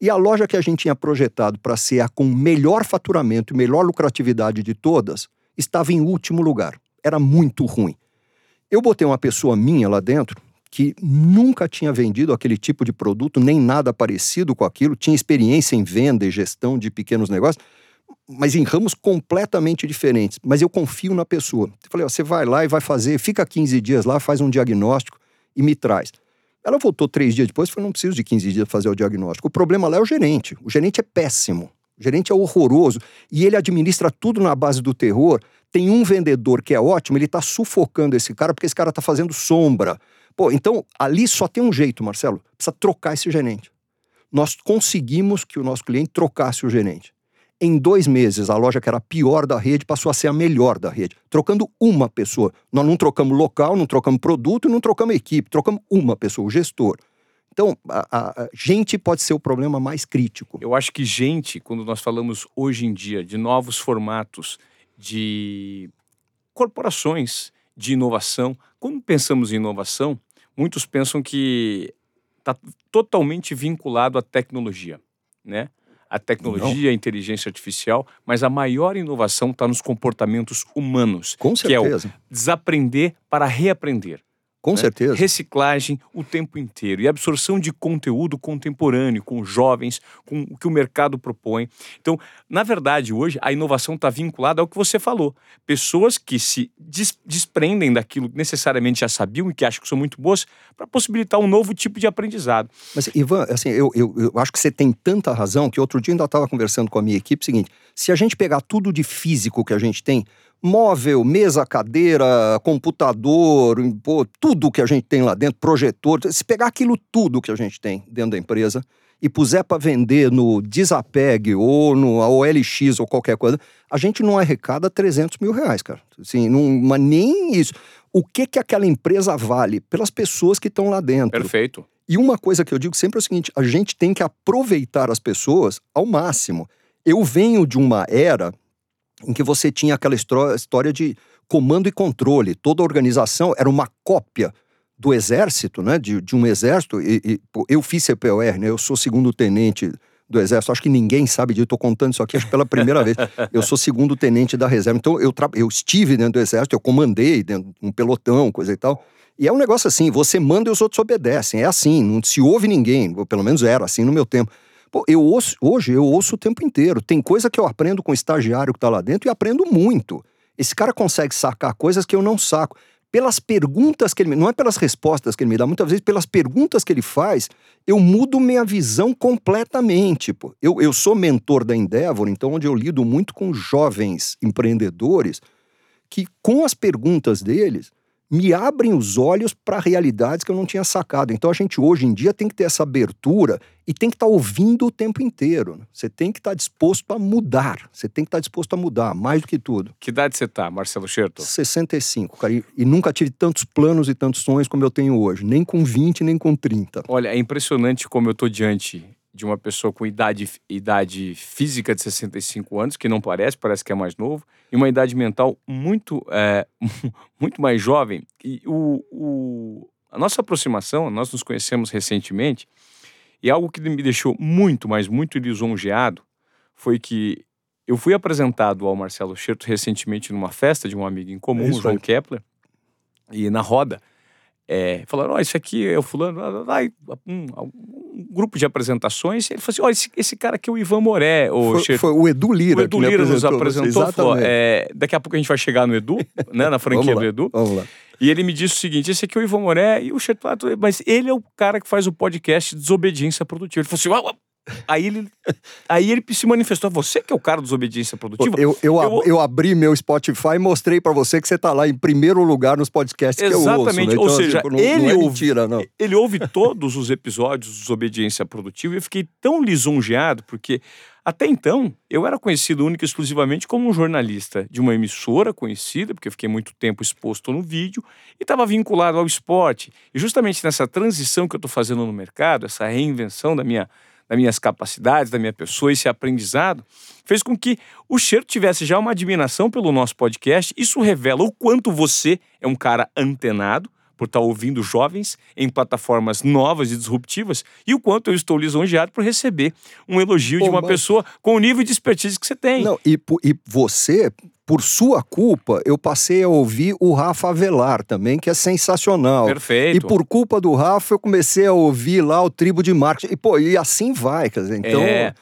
E a loja que a gente tinha projetado para ser a com melhor faturamento e melhor lucratividade de todas, estava em último lugar. Era muito ruim. Eu botei uma pessoa minha lá dentro que nunca tinha vendido aquele tipo de produto, nem nada parecido com aquilo, tinha experiência em venda e gestão de pequenos negócios, mas em ramos completamente diferentes. Mas eu confio na pessoa. Eu falei, você vai lá e vai fazer, fica 15 dias lá, faz um diagnóstico e me traz. Ela voltou três dias depois e falou, não preciso de 15 dias fazer o diagnóstico. O problema lá é o gerente. O gerente é péssimo. O gerente é horroroso e ele administra tudo na base do terror. Tem um vendedor que é ótimo, ele está sufocando esse cara porque esse cara está fazendo sombra. Pô, então ali só tem um jeito, Marcelo, precisa trocar esse gerente. Nós conseguimos que o nosso cliente trocasse o gerente. Em dois meses, a loja que era a pior da rede passou a ser a melhor da rede, trocando uma pessoa. Nós não trocamos local, não trocamos produto não trocamos equipe, trocamos uma pessoa, o gestor. Então, a, a, gente pode ser o problema mais crítico. Eu acho que gente, quando nós falamos hoje em dia de novos formatos de corporações de inovação, quando pensamos em inovação, muitos pensam que está totalmente vinculado à tecnologia, né? A tecnologia, Não. a inteligência artificial, mas a maior inovação está nos comportamentos humanos. Com certeza. Que é o desaprender para reaprender. Com né? certeza. Reciclagem o tempo inteiro e absorção de conteúdo contemporâneo com jovens, com o que o mercado propõe. Então, na verdade, hoje a inovação está vinculada ao que você falou. Pessoas que se des desprendem daquilo que necessariamente já sabiam e que acham que são muito boas para possibilitar um novo tipo de aprendizado. Mas, Ivan, assim, eu, eu, eu acho que você tem tanta razão que outro dia ainda estava conversando com a minha equipe o seguinte: se a gente pegar tudo de físico que a gente tem, móvel, mesa, cadeira, computador, pô, tudo que a gente tem lá dentro, projetor, se pegar aquilo tudo que a gente tem dentro da empresa e puser para vender no Desapeg ou no OLX ou qualquer coisa, a gente não arrecada 300 mil reais, cara. Assim, não, mas nem isso. O que que aquela empresa vale? Pelas pessoas que estão lá dentro. Perfeito. E uma coisa que eu digo sempre é o seguinte: a gente tem que aproveitar as pessoas ao máximo. Eu venho de uma era em que você tinha aquela história de comando e controle. Toda a organização era uma cópia do exército, né? De, de um exército. E, e, eu fiz CPOR, né? Eu sou segundo tenente do exército. Acho que ninguém sabe disso. Estou contando isso aqui acho pela primeira vez. Eu sou segundo tenente da reserva. Então eu, eu estive dentro do exército, eu comandei dentro de um pelotão, coisa e tal. E é um negócio assim, você manda e os outros obedecem. É assim, não se ouve ninguém. Pelo menos era assim no meu tempo. Pô, eu ouço, hoje eu ouço o tempo inteiro. Tem coisa que eu aprendo com o estagiário que está lá dentro e aprendo muito. Esse cara consegue sacar coisas que eu não saco. Pelas perguntas que ele me. Não é pelas respostas que ele me dá, muitas vezes pelas perguntas que ele faz, eu mudo minha visão completamente. Pô. Eu, eu sou mentor da Endeavor, então, onde eu lido muito com jovens empreendedores que, com as perguntas deles, me abrem os olhos para realidades que eu não tinha sacado. Então a gente hoje em dia tem que ter essa abertura e tem que estar tá ouvindo o tempo inteiro. Né? Você tem que estar tá disposto a mudar. Você tem que estar tá disposto a mudar, mais do que tudo. Que idade você tá, Marcelo Scherto? 65, cara. E, e nunca tive tantos planos e tantos sonhos como eu tenho hoje. Nem com 20, nem com 30. Olha, é impressionante como eu tô diante de uma pessoa com idade, idade física de 65 anos, que não parece, parece que é mais novo, e uma idade mental muito, é, muito mais jovem. E o, o, a nossa aproximação, nós nos conhecemos recentemente, e algo que me deixou muito, mas muito lisonjeado foi que eu fui apresentado ao Marcelo Scherto recentemente numa festa de um amigo em comum, é o João Kepler, e na roda, é, falaram, ó, oh, esse aqui é o fulano, vai, um, um, grupo de apresentações, ele falou assim, ó, oh, esse, esse, cara aqui é o Ivan Moré. O foi, foi o Edu Lira O Edu Lira nos apresentou, falou, é, daqui a pouco a gente vai chegar no Edu, né, na franquia do Edu. Vamos lá. E ele me disse o seguinte, esse aqui é o Ivan Moré e o Xerto, mas ele é o cara que faz o podcast Desobediência Produtiva. Ele falou assim, Aí ele, aí ele se manifestou. Você que é o cara da desobediência produtiva? Eu, eu, eu, eu abri meu Spotify e mostrei para você que você tá lá em primeiro lugar nos podcasts Exatamente. que eu ouço. Né? Então, Ou seja, tipo, não, ele, não é ouve, mentira, não. ele ouve todos os episódios de desobediência produtiva e eu fiquei tão lisonjeado porque até então, eu era conhecido única e exclusivamente como um jornalista de uma emissora conhecida, porque eu fiquei muito tempo exposto no vídeo, e estava vinculado ao esporte. E justamente nessa transição que eu estou fazendo no mercado, essa reinvenção da minha das minhas capacidades, da minha pessoa, esse aprendizado, fez com que o Cheiro tivesse já uma admiração pelo nosso podcast. Isso revela o quanto você é um cara antenado, por estar ouvindo jovens em plataformas novas e disruptivas e o quanto eu estou lisonjeado por receber um elogio Pô, de uma mas... pessoa com o nível de expertise que você tem. Não, e, e você, por sua culpa, eu passei a ouvir o Rafa Avelar também, que é sensacional. Perfeito. E por culpa do Rafa, eu comecei a ouvir lá o Tribo de Marketing. E, pô, e assim vai, quer dizer, então... É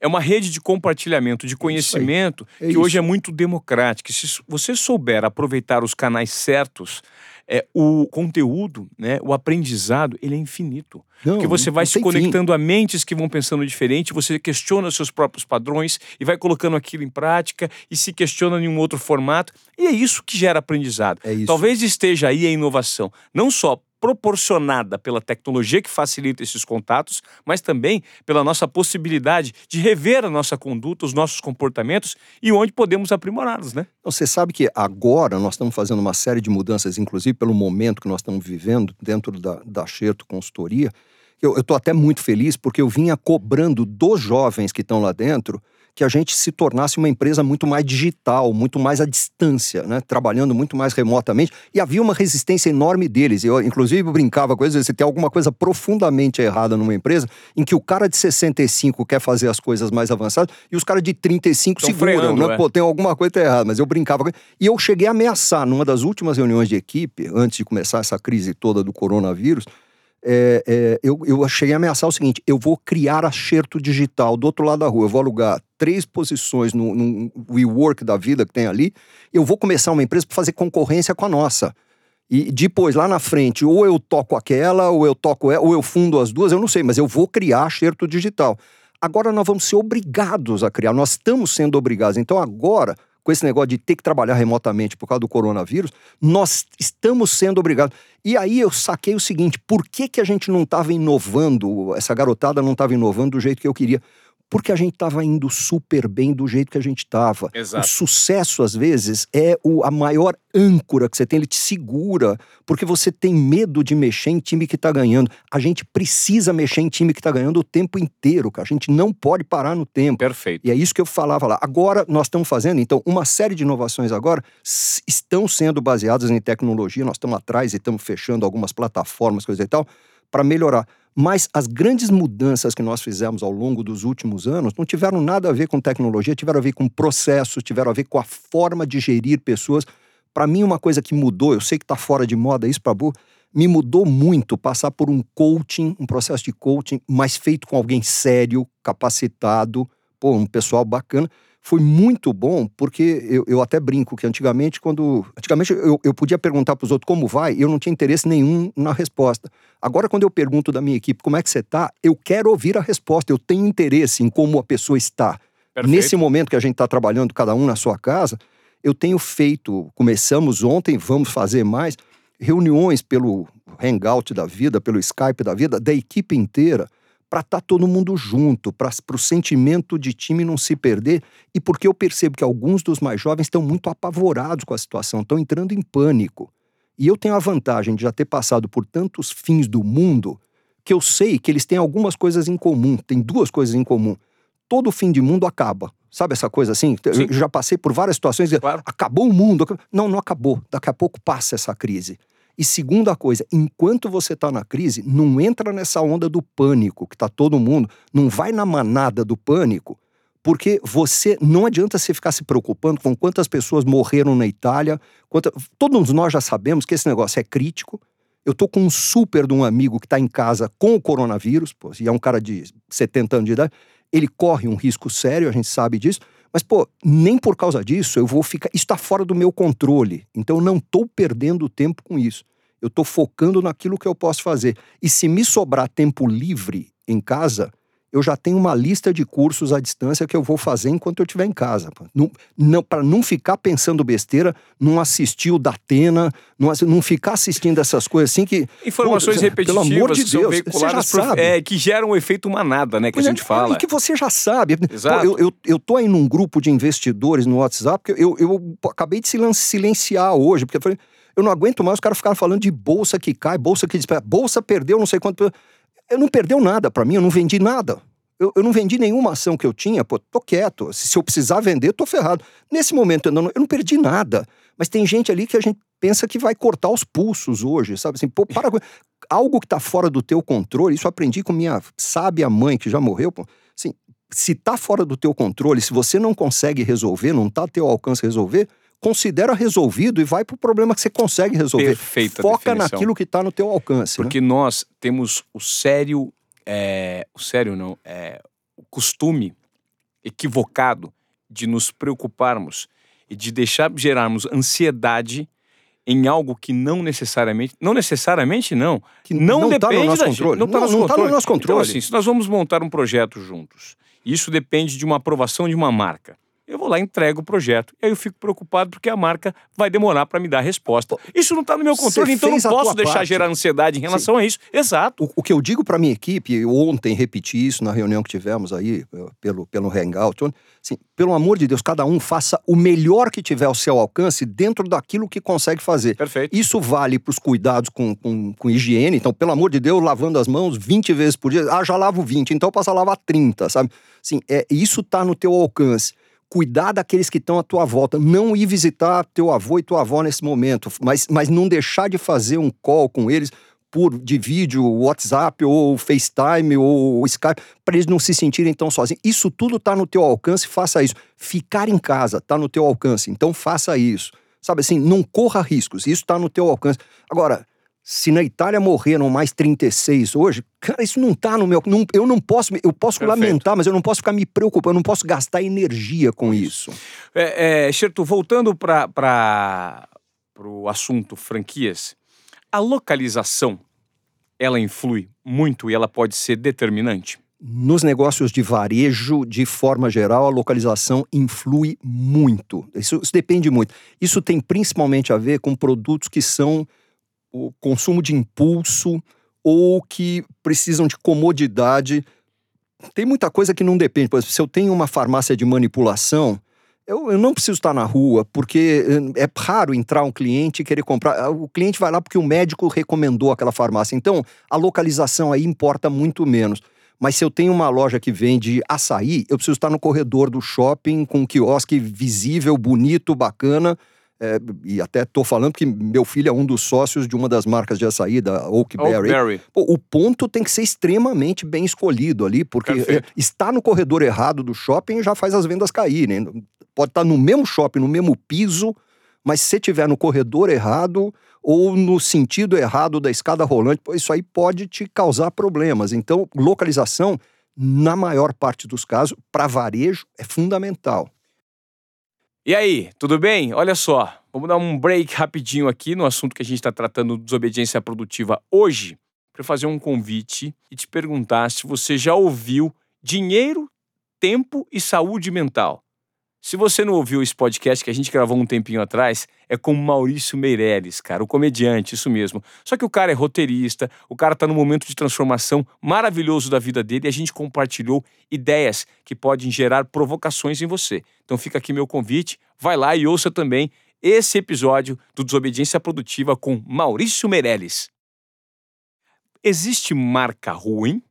é uma rede de compartilhamento de conhecimento é que isso. hoje é muito democrática. Se você souber aproveitar os canais certos, é, o conteúdo, né, o aprendizado, ele é infinito. Não, Porque você vai se conectando fim. a mentes que vão pensando diferente, você questiona seus próprios padrões e vai colocando aquilo em prática e se questiona em um outro formato. E é isso que gera aprendizado. É Talvez esteja aí a inovação, não só proporcionada pela tecnologia que facilita esses contatos, mas também pela nossa possibilidade de rever a nossa conduta, os nossos comportamentos e onde podemos aprimorá-los, né? Você sabe que agora nós estamos fazendo uma série de mudanças, inclusive pelo momento que nós estamos vivendo dentro da, da Xerto Consultoria. Eu estou até muito feliz porque eu vinha cobrando dos jovens que estão lá dentro que a gente se tornasse uma empresa muito mais digital, muito mais à distância, né? trabalhando muito mais remotamente. E havia uma resistência enorme deles. Eu, inclusive, brincava com eles: se tem alguma coisa profundamente errada numa empresa em que o cara de 65 quer fazer as coisas mais avançadas e os caras de 35 Tão seguram, freando, né? É. Pô, tem alguma coisa errada. Mas eu brincava com E eu cheguei a ameaçar numa das últimas reuniões de equipe, antes de começar essa crise toda do coronavírus é, é, eu, eu cheguei a ameaçar o seguinte: eu vou criar acerto digital do outro lado da rua, eu vou alugar três posições no, no WeWork da vida que tem ali, eu vou começar uma empresa para fazer concorrência com a nossa. E depois, lá na frente, ou eu toco aquela, ou eu toco ela, ou eu fundo as duas, eu não sei, mas eu vou criar acerto digital. Agora nós vamos ser obrigados a criar, nós estamos sendo obrigados. Então agora com esse negócio de ter que trabalhar remotamente por causa do coronavírus, nós estamos sendo obrigados. E aí eu saquei o seguinte: por que, que a gente não estava inovando, essa garotada não estava inovando do jeito que eu queria? Porque a gente estava indo super bem do jeito que a gente estava. O sucesso, às vezes, é o, a maior âncora que você tem, ele te segura, porque você tem medo de mexer em time que está ganhando. A gente precisa mexer em time que está ganhando o tempo inteiro, cara. A gente não pode parar no tempo. Perfeito. E é isso que eu falava lá. Agora, nós estamos fazendo, então, uma série de inovações agora estão sendo baseadas em tecnologia. Nós estamos atrás e estamos fechando algumas plataformas, coisa e tal, para melhorar. Mas as grandes mudanças que nós fizemos ao longo dos últimos anos não tiveram nada a ver com tecnologia, tiveram a ver com processos, tiveram a ver com a forma de gerir pessoas. Para mim, uma coisa que mudou, eu sei que está fora de moda isso, Pabu, me mudou muito passar por um coaching, um processo de coaching, mas feito com alguém sério, capacitado, pô, um pessoal bacana foi muito bom, porque eu, eu até brinco que antigamente, quando. Antigamente eu, eu podia perguntar para os outros como vai, e eu não tinha interesse nenhum na resposta. Agora, quando eu pergunto da minha equipe como é que você está, eu quero ouvir a resposta, eu tenho interesse em como a pessoa está. Perfeito. Nesse momento que a gente está trabalhando, cada um na sua casa, eu tenho feito, começamos ontem, vamos fazer mais, reuniões pelo Hangout da vida, pelo Skype da vida, da equipe inteira, para estar tá todo mundo junto, para o sentimento de time não se perder. E porque eu percebo que alguns dos mais jovens estão muito apavorados com a situação, estão entrando em pânico. E eu tenho a vantagem de já ter passado por tantos fins do mundo que eu sei que eles têm algumas coisas em comum, tem duas coisas em comum. Todo fim de mundo acaba. Sabe essa coisa assim? Sim. Eu já passei por várias situações. Claro. Acabou o mundo. Não, não acabou. Daqui a pouco passa essa crise. E segunda coisa, enquanto você está na crise, não entra nessa onda do pânico, que está todo mundo, não vai na manada do pânico, porque você não adianta você ficar se preocupando com quantas pessoas morreram na Itália. Quanta, todos nós já sabemos que esse negócio é crítico, eu tô com um super de um amigo que está em casa com o coronavírus, pô, e é um cara de 70 anos de idade, ele corre um risco sério, a gente sabe disso, mas, pô, nem por causa disso eu vou ficar. Isso está fora do meu controle. Então eu não estou perdendo tempo com isso. Eu estou focando naquilo que eu posso fazer. E se me sobrar tempo livre em casa, eu já tenho uma lista de cursos à distância que eu vou fazer enquanto eu estiver em casa. Para não ficar pensando besteira, não assistir o Datena, não, não ficar assistindo essas coisas assim que. Informações pô, repetitivas pelo amor de Deus, veiculadas você já sabe. É, que geram um efeito manada, né? Que pois a gente é, fala. E que você já sabe. Exato. Pô, eu, eu, eu tô aí num grupo de investidores no WhatsApp, que eu, eu acabei de silenciar hoje, porque eu falei, eu não aguento mais os caras ficaram falando de bolsa que cai, bolsa que dispara. Bolsa perdeu não sei quanto. Eu não perdeu nada para mim, eu não vendi nada. Eu, eu, não vendi nenhuma ação que eu tinha, pô, tô quieto. Se, se eu precisar vender, tô ferrado. Nesse momento, eu não, eu não perdi nada. Mas tem gente ali que a gente pensa que vai cortar os pulsos hoje, sabe? Assim, pô, para algo que tá fora do teu controle, isso aprendi com minha sábia mãe que já morreu, pô. Assim, se tá fora do teu controle, se você não consegue resolver, não tá a teu alcance resolver, considera resolvido e vai para o problema que você consegue resolver. Perfeita Foca definição. naquilo que está no teu alcance. Né? Porque né? nós temos o sério, é, o sério não, é, o costume equivocado de nos preocuparmos e de deixar gerarmos ansiedade em algo que não necessariamente, não necessariamente não, que não, não depende tá no nosso controle. Não está no, no, nosso então, controle. Então, assim, se nós vamos montar um projeto juntos, isso depende de uma aprovação de uma marca eu vou lá, entrego o projeto. E aí eu fico preocupado porque a marca vai demorar para me dar a resposta. Isso não está no meu controle, então eu não posso deixar parte. gerar ansiedade em relação Sim. a isso. Exato. O, o que eu digo para minha equipe, eu ontem repeti isso na reunião que tivemos aí eh, pelo, pelo Hangout, assim, pelo amor de Deus, cada um faça o melhor que tiver ao seu alcance dentro daquilo que consegue fazer. Perfeito. Isso vale para os cuidados com, com, com, higiene. Então, pelo amor de Deus, lavando as mãos 20 vezes por dia. Ah, já lavo 20, então passa a lavar 30, sabe? Assim, é, isso está no teu alcance cuidar daqueles que estão à tua volta, não ir visitar teu avô e tua avó nesse momento, mas, mas não deixar de fazer um call com eles por de vídeo, WhatsApp ou FaceTime ou Skype, para eles não se sentirem tão sozinhos. Isso tudo está no teu alcance, faça isso. Ficar em casa está no teu alcance, então faça isso. Sabe assim, não corra riscos, isso está no teu alcance. Agora, se na Itália morreram mais 36 hoje, cara, isso não tá no meu. Não, eu não posso. Eu posso Perfeito. lamentar, mas eu não posso ficar me preocupando, eu não posso gastar energia com isso. É, é, Xerto, voltando para o assunto franquias, a localização ela influi muito e ela pode ser determinante? Nos negócios de varejo, de forma geral, a localização influi muito. Isso, isso depende muito. Isso tem principalmente a ver com produtos que são o consumo de impulso ou que precisam de comodidade. Tem muita coisa que não depende. Por exemplo, se eu tenho uma farmácia de manipulação, eu, eu, não preciso estar na rua, porque eh, é raro entrar um cliente e querer comprar. Ah, o cliente vai lá porque o médico recomendou aquela farmácia. Então, a localização aí importa muito menos. Mas se eu tenho uma loja que vende açaí, eu preciso estar no corredor do shopping com um quiosque visível, bonito, bacana é, e até estou falando que meu filho é um dos sócios de uma das marcas de açaí, da Oakberry. Oakberry. Pô, o ponto tem que ser extremamente bem escolhido ali, porque é, está no corredor errado do shopping já faz as vendas caírem. Pode estar no mesmo shopping, no mesmo piso, mas se estiver no corredor errado ou no sentido errado da escada rolante, isso aí pode te causar problemas. Então, localização, na maior parte dos casos, para varejo, é fundamental. E aí, tudo bem? Olha só, vamos dar um break rapidinho aqui no assunto que a gente está tratando desobediência produtiva hoje, para fazer um convite e te perguntar se você já ouviu dinheiro, tempo e saúde mental. Se você não ouviu esse podcast que a gente gravou um tempinho atrás, é com Maurício Meirelles, cara, o comediante, isso mesmo. Só que o cara é roteirista, o cara tá num momento de transformação maravilhoso da vida dele e a gente compartilhou ideias que podem gerar provocações em você. Então fica aqui meu convite, vai lá e ouça também esse episódio do Desobediência Produtiva com Maurício Meirelles. Existe marca ruim?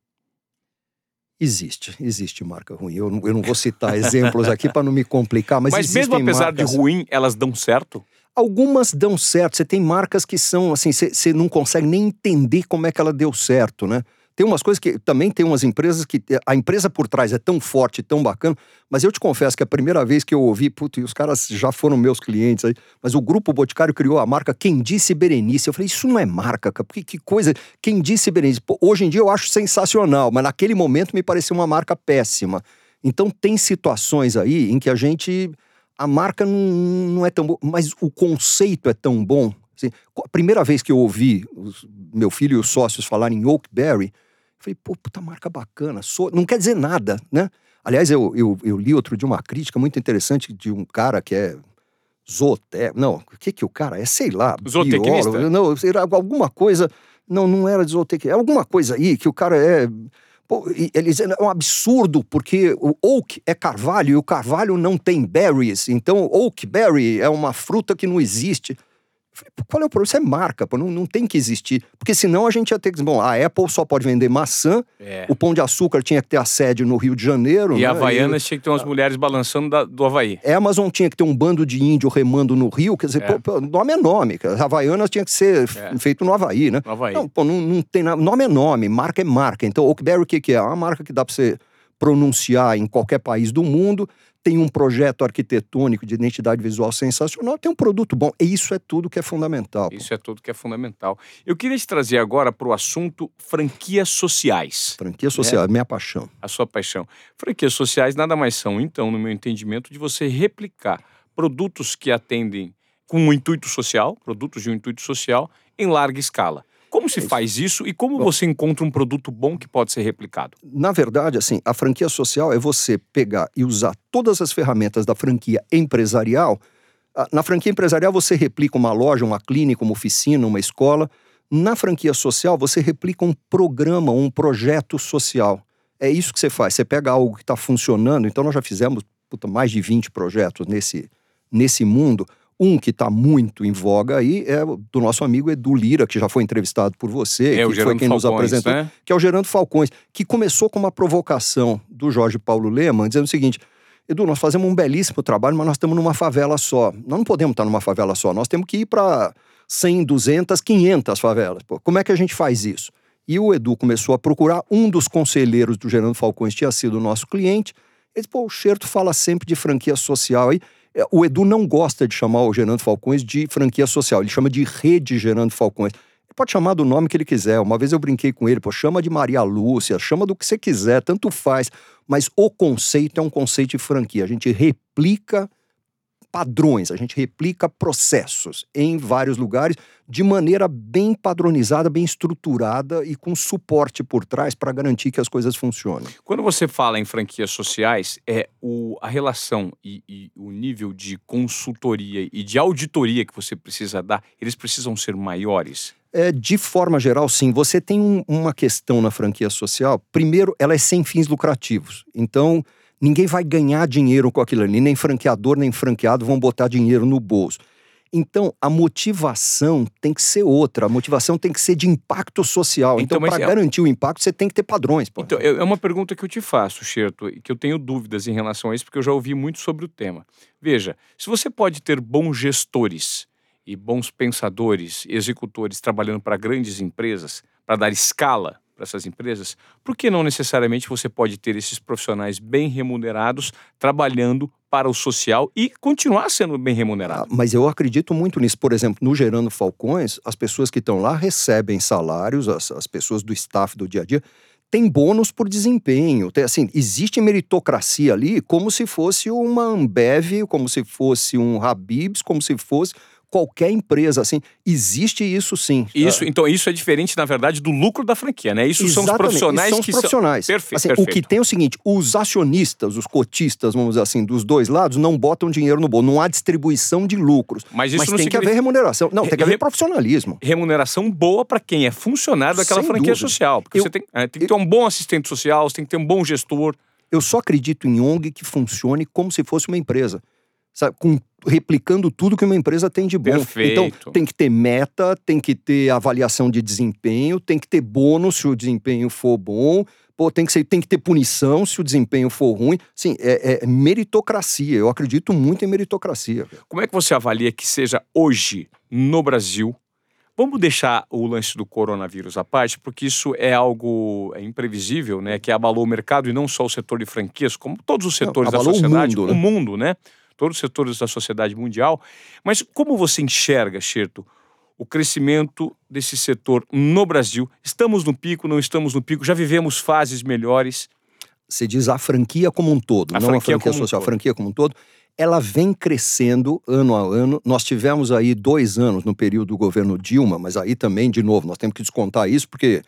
Existe, existe marca ruim. Eu não, eu não vou citar exemplos aqui para não me complicar, mas, Mas mesmo apesar marcas... de ruim, elas dão certo? Algumas dão certo. Você tem marcas que são assim, você não consegue nem entender como é que ela deu certo, né? Tem umas coisas que também tem umas empresas que a empresa por trás é tão forte, tão bacana, mas eu te confesso que a primeira vez que eu ouvi, putz, e os caras já foram meus clientes aí, mas o grupo Boticário criou a marca Quem Disse Berenice. Eu falei, isso não é marca, cara, porque que coisa, Quem Disse Berenice. Pô, hoje em dia eu acho sensacional, mas naquele momento me pareceu uma marca péssima. Então tem situações aí em que a gente a marca não, não é tão boa, mas o conceito é tão bom. Assim, a primeira vez que eu ouvi os, meu filho e os sócios falarem Oakberry, Falei, pô, puta marca bacana. Sou... Não quer dizer nada, né? Aliás, eu, eu, eu li outro de uma crítica muito interessante de um cara que é zooté... Não, o que que o cara é? Sei lá. Biólogo, não, era alguma coisa... Não, não era de zootecnia. É alguma coisa aí que o cara é... Pô, eles, é um absurdo, porque o oak é carvalho e o carvalho não tem berries. Então, oak berry é uma fruta que não existe. Qual é o problema? Isso é marca, pô, não, não tem que existir. Porque senão a gente ia ter que bom, a Apple só pode vender maçã, é. o Pão de Açúcar tinha que ter a sede no Rio de Janeiro. E né? a Havaianas e... tinha que ter umas mulheres balançando da, do Havaí. A Amazon tinha que ter um bando de índio remando no Rio, quer dizer, é. pô, nome é nome, cara. Havaianas tinha que ser é. feito no Havaí, né? No Havaí. Não, pô, não, não tem nada. Nome é nome, marca é marca. Então, Oakberry o que, que é? É uma marca que dá pra você pronunciar em qualquer país do mundo tem um projeto arquitetônico de identidade visual sensacional, tem um produto bom. E isso é tudo que é fundamental. Isso é tudo que é fundamental. Eu queria te trazer agora para o assunto franquias sociais. Franquia social, é minha paixão. A sua paixão. Franquias sociais nada mais são, então, no meu entendimento, de você replicar produtos que atendem com um intuito social, produtos de um intuito social, em larga escala. Como se faz isso e como bom, você encontra um produto bom que pode ser replicado? Na verdade, assim, a franquia social é você pegar e usar todas as ferramentas da franquia empresarial. Ah, na franquia empresarial, você replica uma loja, uma clínica, uma oficina, uma escola. Na franquia social, você replica um programa, um projeto social. É isso que você faz. Você pega algo que está funcionando. Então, nós já fizemos puta, mais de 20 projetos nesse, nesse mundo um que está muito em voga aí é do nosso amigo Edu Lira, que já foi entrevistado por você, é, que foi quem Falcões, nos apresentou, né? que é o Gerando Falcões, que começou com uma provocação do Jorge Paulo Leman, dizendo o seguinte: Edu, nós fazemos um belíssimo trabalho, mas nós estamos numa favela só. Nós não podemos estar numa favela só, nós temos que ir para 100, 200, 500 favelas. Pô, como é que a gente faz isso? E o Edu começou a procurar, um dos conselheiros do Gerando Falcões tinha sido o nosso cliente. Ele disse, pô, o Xerto fala sempre de franquia social aí. É, o Edu não gosta de chamar o Gerando Falcões de franquia social, ele chama de rede Gerando Falcões. Ele pode chamar do nome que ele quiser. Uma vez eu brinquei com ele, pô, chama de Maria Lúcia, chama do que você quiser, tanto faz. Mas o conceito é um conceito de franquia. A gente replica padrões, a gente replica processos em vários lugares de maneira bem padronizada, bem estruturada e com suporte por trás para garantir que as coisas funcionem. Quando você fala em franquias sociais, é o, a relação e, e o nível de consultoria e de auditoria que você precisa dar, eles precisam ser maiores? É, de forma geral, sim. Você tem um, uma questão na franquia social. Primeiro, ela é sem fins lucrativos. Então, Ninguém vai ganhar dinheiro com aquilo ali, nem franqueador nem franqueado vão botar dinheiro no bolso. Então, a motivação tem que ser outra. A motivação tem que ser de impacto social. Então, então para é... garantir o impacto, você tem que ter padrões. Pô. Então, é uma pergunta que eu te faço, Xerto, e que eu tenho dúvidas em relação a isso, porque eu já ouvi muito sobre o tema. Veja, se você pode ter bons gestores e bons pensadores, executores trabalhando para grandes empresas, para dar escala para essas empresas, por que não necessariamente você pode ter esses profissionais bem remunerados trabalhando para o social e continuar sendo bem remunerado? Ah, mas eu acredito muito nisso. Por exemplo, no Gerando Falcões, as pessoas que estão lá recebem salários, as, as pessoas do staff do dia a dia tem bônus por desempenho. Tem, assim, existe meritocracia ali como se fosse uma Ambev, como se fosse um Habibs, como se fosse qualquer empresa, assim, existe isso sim. Isso, ah, então isso é diferente, na verdade, do lucro da franquia, né? Isso são os profissionais são os que profissionais. são... Perfeito, assim, perfeito. O que tem é o seguinte, os acionistas, os cotistas, vamos dizer assim, dos dois lados, não botam dinheiro no bolso, não há distribuição de lucros. Mas isso Mas tem que significa- haver remuneração. Não, tem que Re- haver profissionalismo. Remuneração boa para quem é funcionário daquela Sem franquia dúvida. social. Porque Eu- você tem, é, tem que ter um bom assistente social, você tem que ter um bom gestor. Eu só acredito em ONG que funcione como se fosse uma empresa. Sabe? Com, replicando tudo que uma empresa tem de bom. Perfeito. Então, tem que ter meta, tem que ter avaliação de desempenho, tem que ter bônus se o desempenho for bom, pô, tem, que ser, tem que ter punição se o desempenho for ruim. Sim, é, é meritocracia. Eu acredito muito em meritocracia. Como é que você avalia que seja hoje no Brasil? Vamos deixar o lance do coronavírus à parte, porque isso é algo é, imprevisível, né? Que abalou o mercado e não só o setor de franquias, como todos os Não, setores da abalou o sociedade, mundo, né? o mundo, né? Todos os setores da sociedade mundial. Mas como você enxerga, Xerto, o crescimento desse setor no Brasil? Estamos no pico, não estamos no pico? Já vivemos fases melhores? Você diz a franquia como um todo, A não franquia a franquia um social, todo. a franquia como um todo. Ela vem crescendo ano a ano. Nós tivemos aí dois anos no período do governo Dilma, mas aí também, de novo, nós temos que descontar isso, porque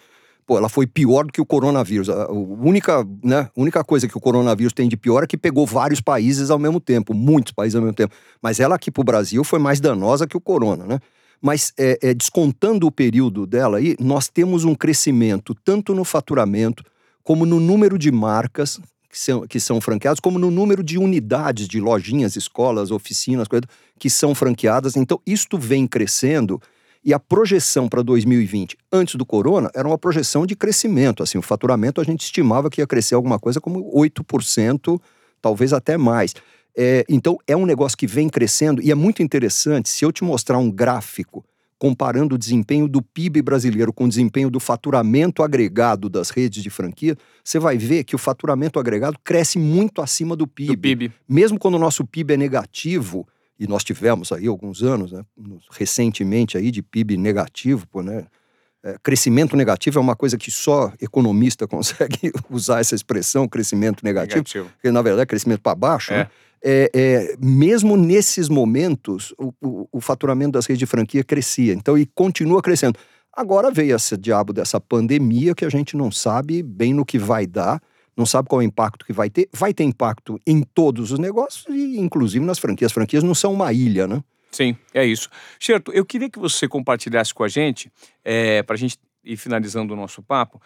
pô, ela foi pior do que o coronavírus. A única, né, única coisa que o coronavírus tem de pior é que pegou vários países ao mesmo tempo, muitos países ao mesmo tempo. Mas ela aqui para o Brasil foi mais danosa que o corona, né? Mas é, é, descontando o período dela aí, nós temos um crescimento tanto no faturamento, como no número de marcas que são, que são franqueadas, como no número de unidades de lojinhas, escolas, oficinas, coisas que são franqueadas. Então, isto vem crescendo e a projeção para 2020, antes do corona, era uma projeção de crescimento. Assim, o faturamento a gente estimava que ia crescer alguma coisa como 8%, talvez até mais. É, então, é um negócio que vem crescendo e é muito interessante. Se eu te mostrar um gráfico comparando o desempenho do PIB brasileiro com o desempenho do faturamento agregado das redes de franquia, você vai ver que o faturamento agregado cresce muito acima do PIB. Do PIB. Mesmo quando o nosso PIB é negativo, e nós tivemos aí alguns anos, né, recentemente aí de PIB negativo, pô, né? É, crescimento negativo é uma coisa que só economista consegue usar essa expressão, crescimento negativo, Negativo. porque na verdade é crescimento para baixo, É. né? É, é, mesmo nesses momentos, o, o- o faturamento das redes de franquia crescia. Então, e continua crescendo. Agora veio esse diabo dessa pandemia que a gente não sabe bem no que vai dar, não sabe qual é o impacto que vai ter. Vai ter impacto em todos os negócios e, inclusive, nas franquias. As franquias não são uma ilha, né? Sim, é isso. Xerto, eu queria que você compartilhasse com a gente, para a gente ir finalizando o nosso papo.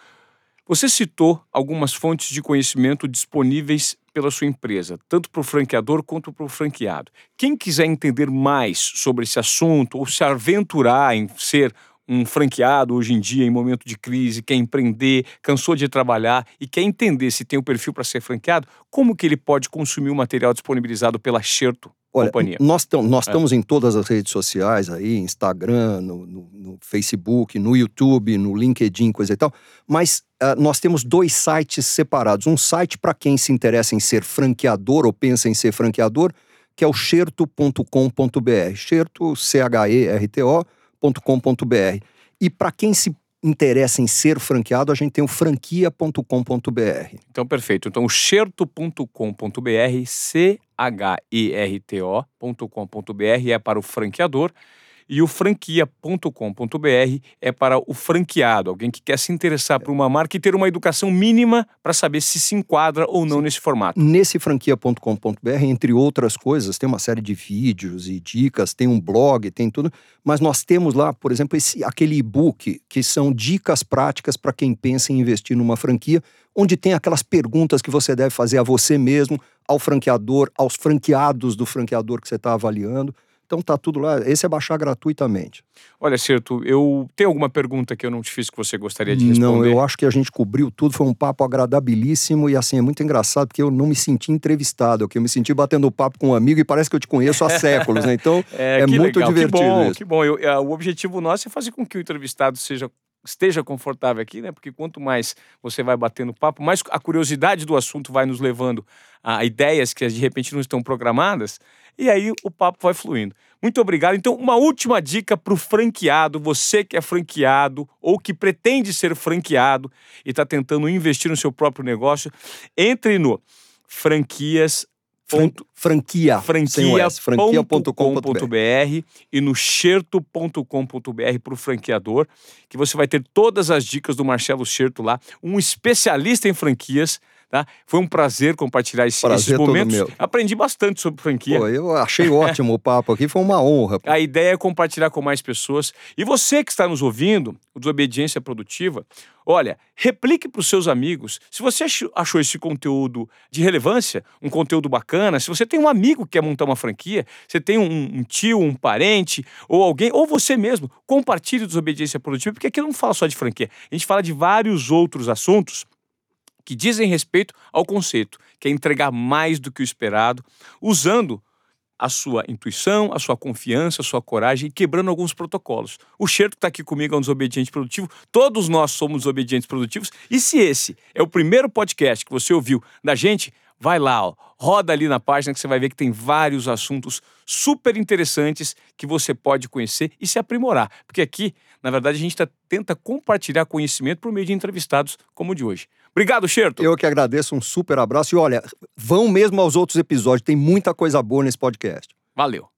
Você citou algumas fontes de conhecimento disponíveis pela sua empresa, tanto para o franqueador quanto para o franqueado. Quem quiser entender mais sobre esse assunto ou se aventurar em ser um franqueado hoje em dia, em momento de crise, quer empreender, cansou de trabalhar e quer entender se tem o perfil para ser franqueado, como que ele pode consumir o material disponibilizado pela Xerto Olha, Companhia? nós, nós É. estamos em todas as redes sociais aí, Instagram, no, no- no Facebook, no YouTube, no LinkedIn, coisa e tal. Mas ah, nós temos dois sites separados. Um site para quem se interessa em ser franqueador ou pensa em ser franqueador, que é o xerto.com.br. Xerto, C-H-E-R-T-O.com.br. E para quem se interessa em ser franqueado, a gente tem o franquia.com.br. Então, perfeito. Então, o xerto.com.br, C-H-E-R-T-O.com.br é para o franqueador e o franquia.com.br é para o franqueado, alguém que quer se interessar por uma marca e ter uma educação mínima para saber se se enquadra ou não nesse formato. Nesse franquia.com.br, entre outras coisas, tem uma série de vídeos e dicas, tem um blog, tem tudo, mas nós temos lá, por exemplo, esse, aquele e-book que são dicas práticas para quem pensa em investir numa franquia, onde tem aquelas perguntas que você deve fazer a você mesmo, ao franqueador, aos franqueados do franqueador que você está avaliando. Então tá tudo lá, esse é baixar gratuitamente. Olha, Certo, eu tenho alguma pergunta que eu não te fiz que você gostaria de responder? Não, eu acho que a gente cobriu tudo, foi um papo agradabilíssimo e assim, é muito engraçado porque eu não me senti entrevistado, que eu me senti batendo papo com um amigo e parece que eu te conheço há séculos, né? Então é, que muito legal, divertido Que bom, isso. que bom. Eu- é, o objetivo nosso é fazer com que o entrevistado seja esteja confortável aqui, né? Porque quanto mais você vai batendo papo, mais a curiosidade do assunto vai nos levando a ideias que de repente não estão programadas, e aí o papo vai fluindo. Muito obrigado. Então, uma última dica para o franqueado, você que é franqueado ou que pretende ser franqueado e está tentando investir no seu próprio negócio, entre no franquias Ponto, franquia. franquia.com.br e no xerto.com.br para o franqueador, que você vai ter todas as dicas do Marcelo Xerto lá, um especialista em franquias. Tá? Foi um prazer compartilhar esse, prazer esses momentos. Aprendi bastante sobre franquia. Pô, eu achei ótimo o papo aqui, foi uma honra. A ideia é compartilhar com mais pessoas. E você que está nos ouvindo, o Desobediência Produtiva, olha, replique para os seus amigos. Se você achou esse conteúdo de relevância, um conteúdo bacana, se você tem um amigo que quer montar uma franquia, você tem um, um tio, um parente, ou alguém, ou você mesmo, compartilhe Desobediência Produtiva, porque aqui não fala só de franquia, a gente fala de vários outros assuntos que dizem respeito ao conceito, que é entregar mais do que o esperado, usando a sua intuição, a sua confiança, a sua coragem e quebrando alguns protocolos. O Xerto está aqui comigo, é um desobediente produtivo. Todos nós somos desobedientes produtivos. E se esse é o primeiro podcast que você ouviu da gente, vai lá, ó, roda ali na página que você vai ver que tem vários assuntos super interessantes que você pode conhecer e se aprimorar. Porque aqui, na verdade, a gente tá, tenta compartilhar conhecimento por meio de entrevistados como o de hoje. Obrigado, Xerto. Eu que agradeço, um super abraço. E olha, vão mesmo aos outros episódios, tem muita coisa boa nesse podcast. Valeu.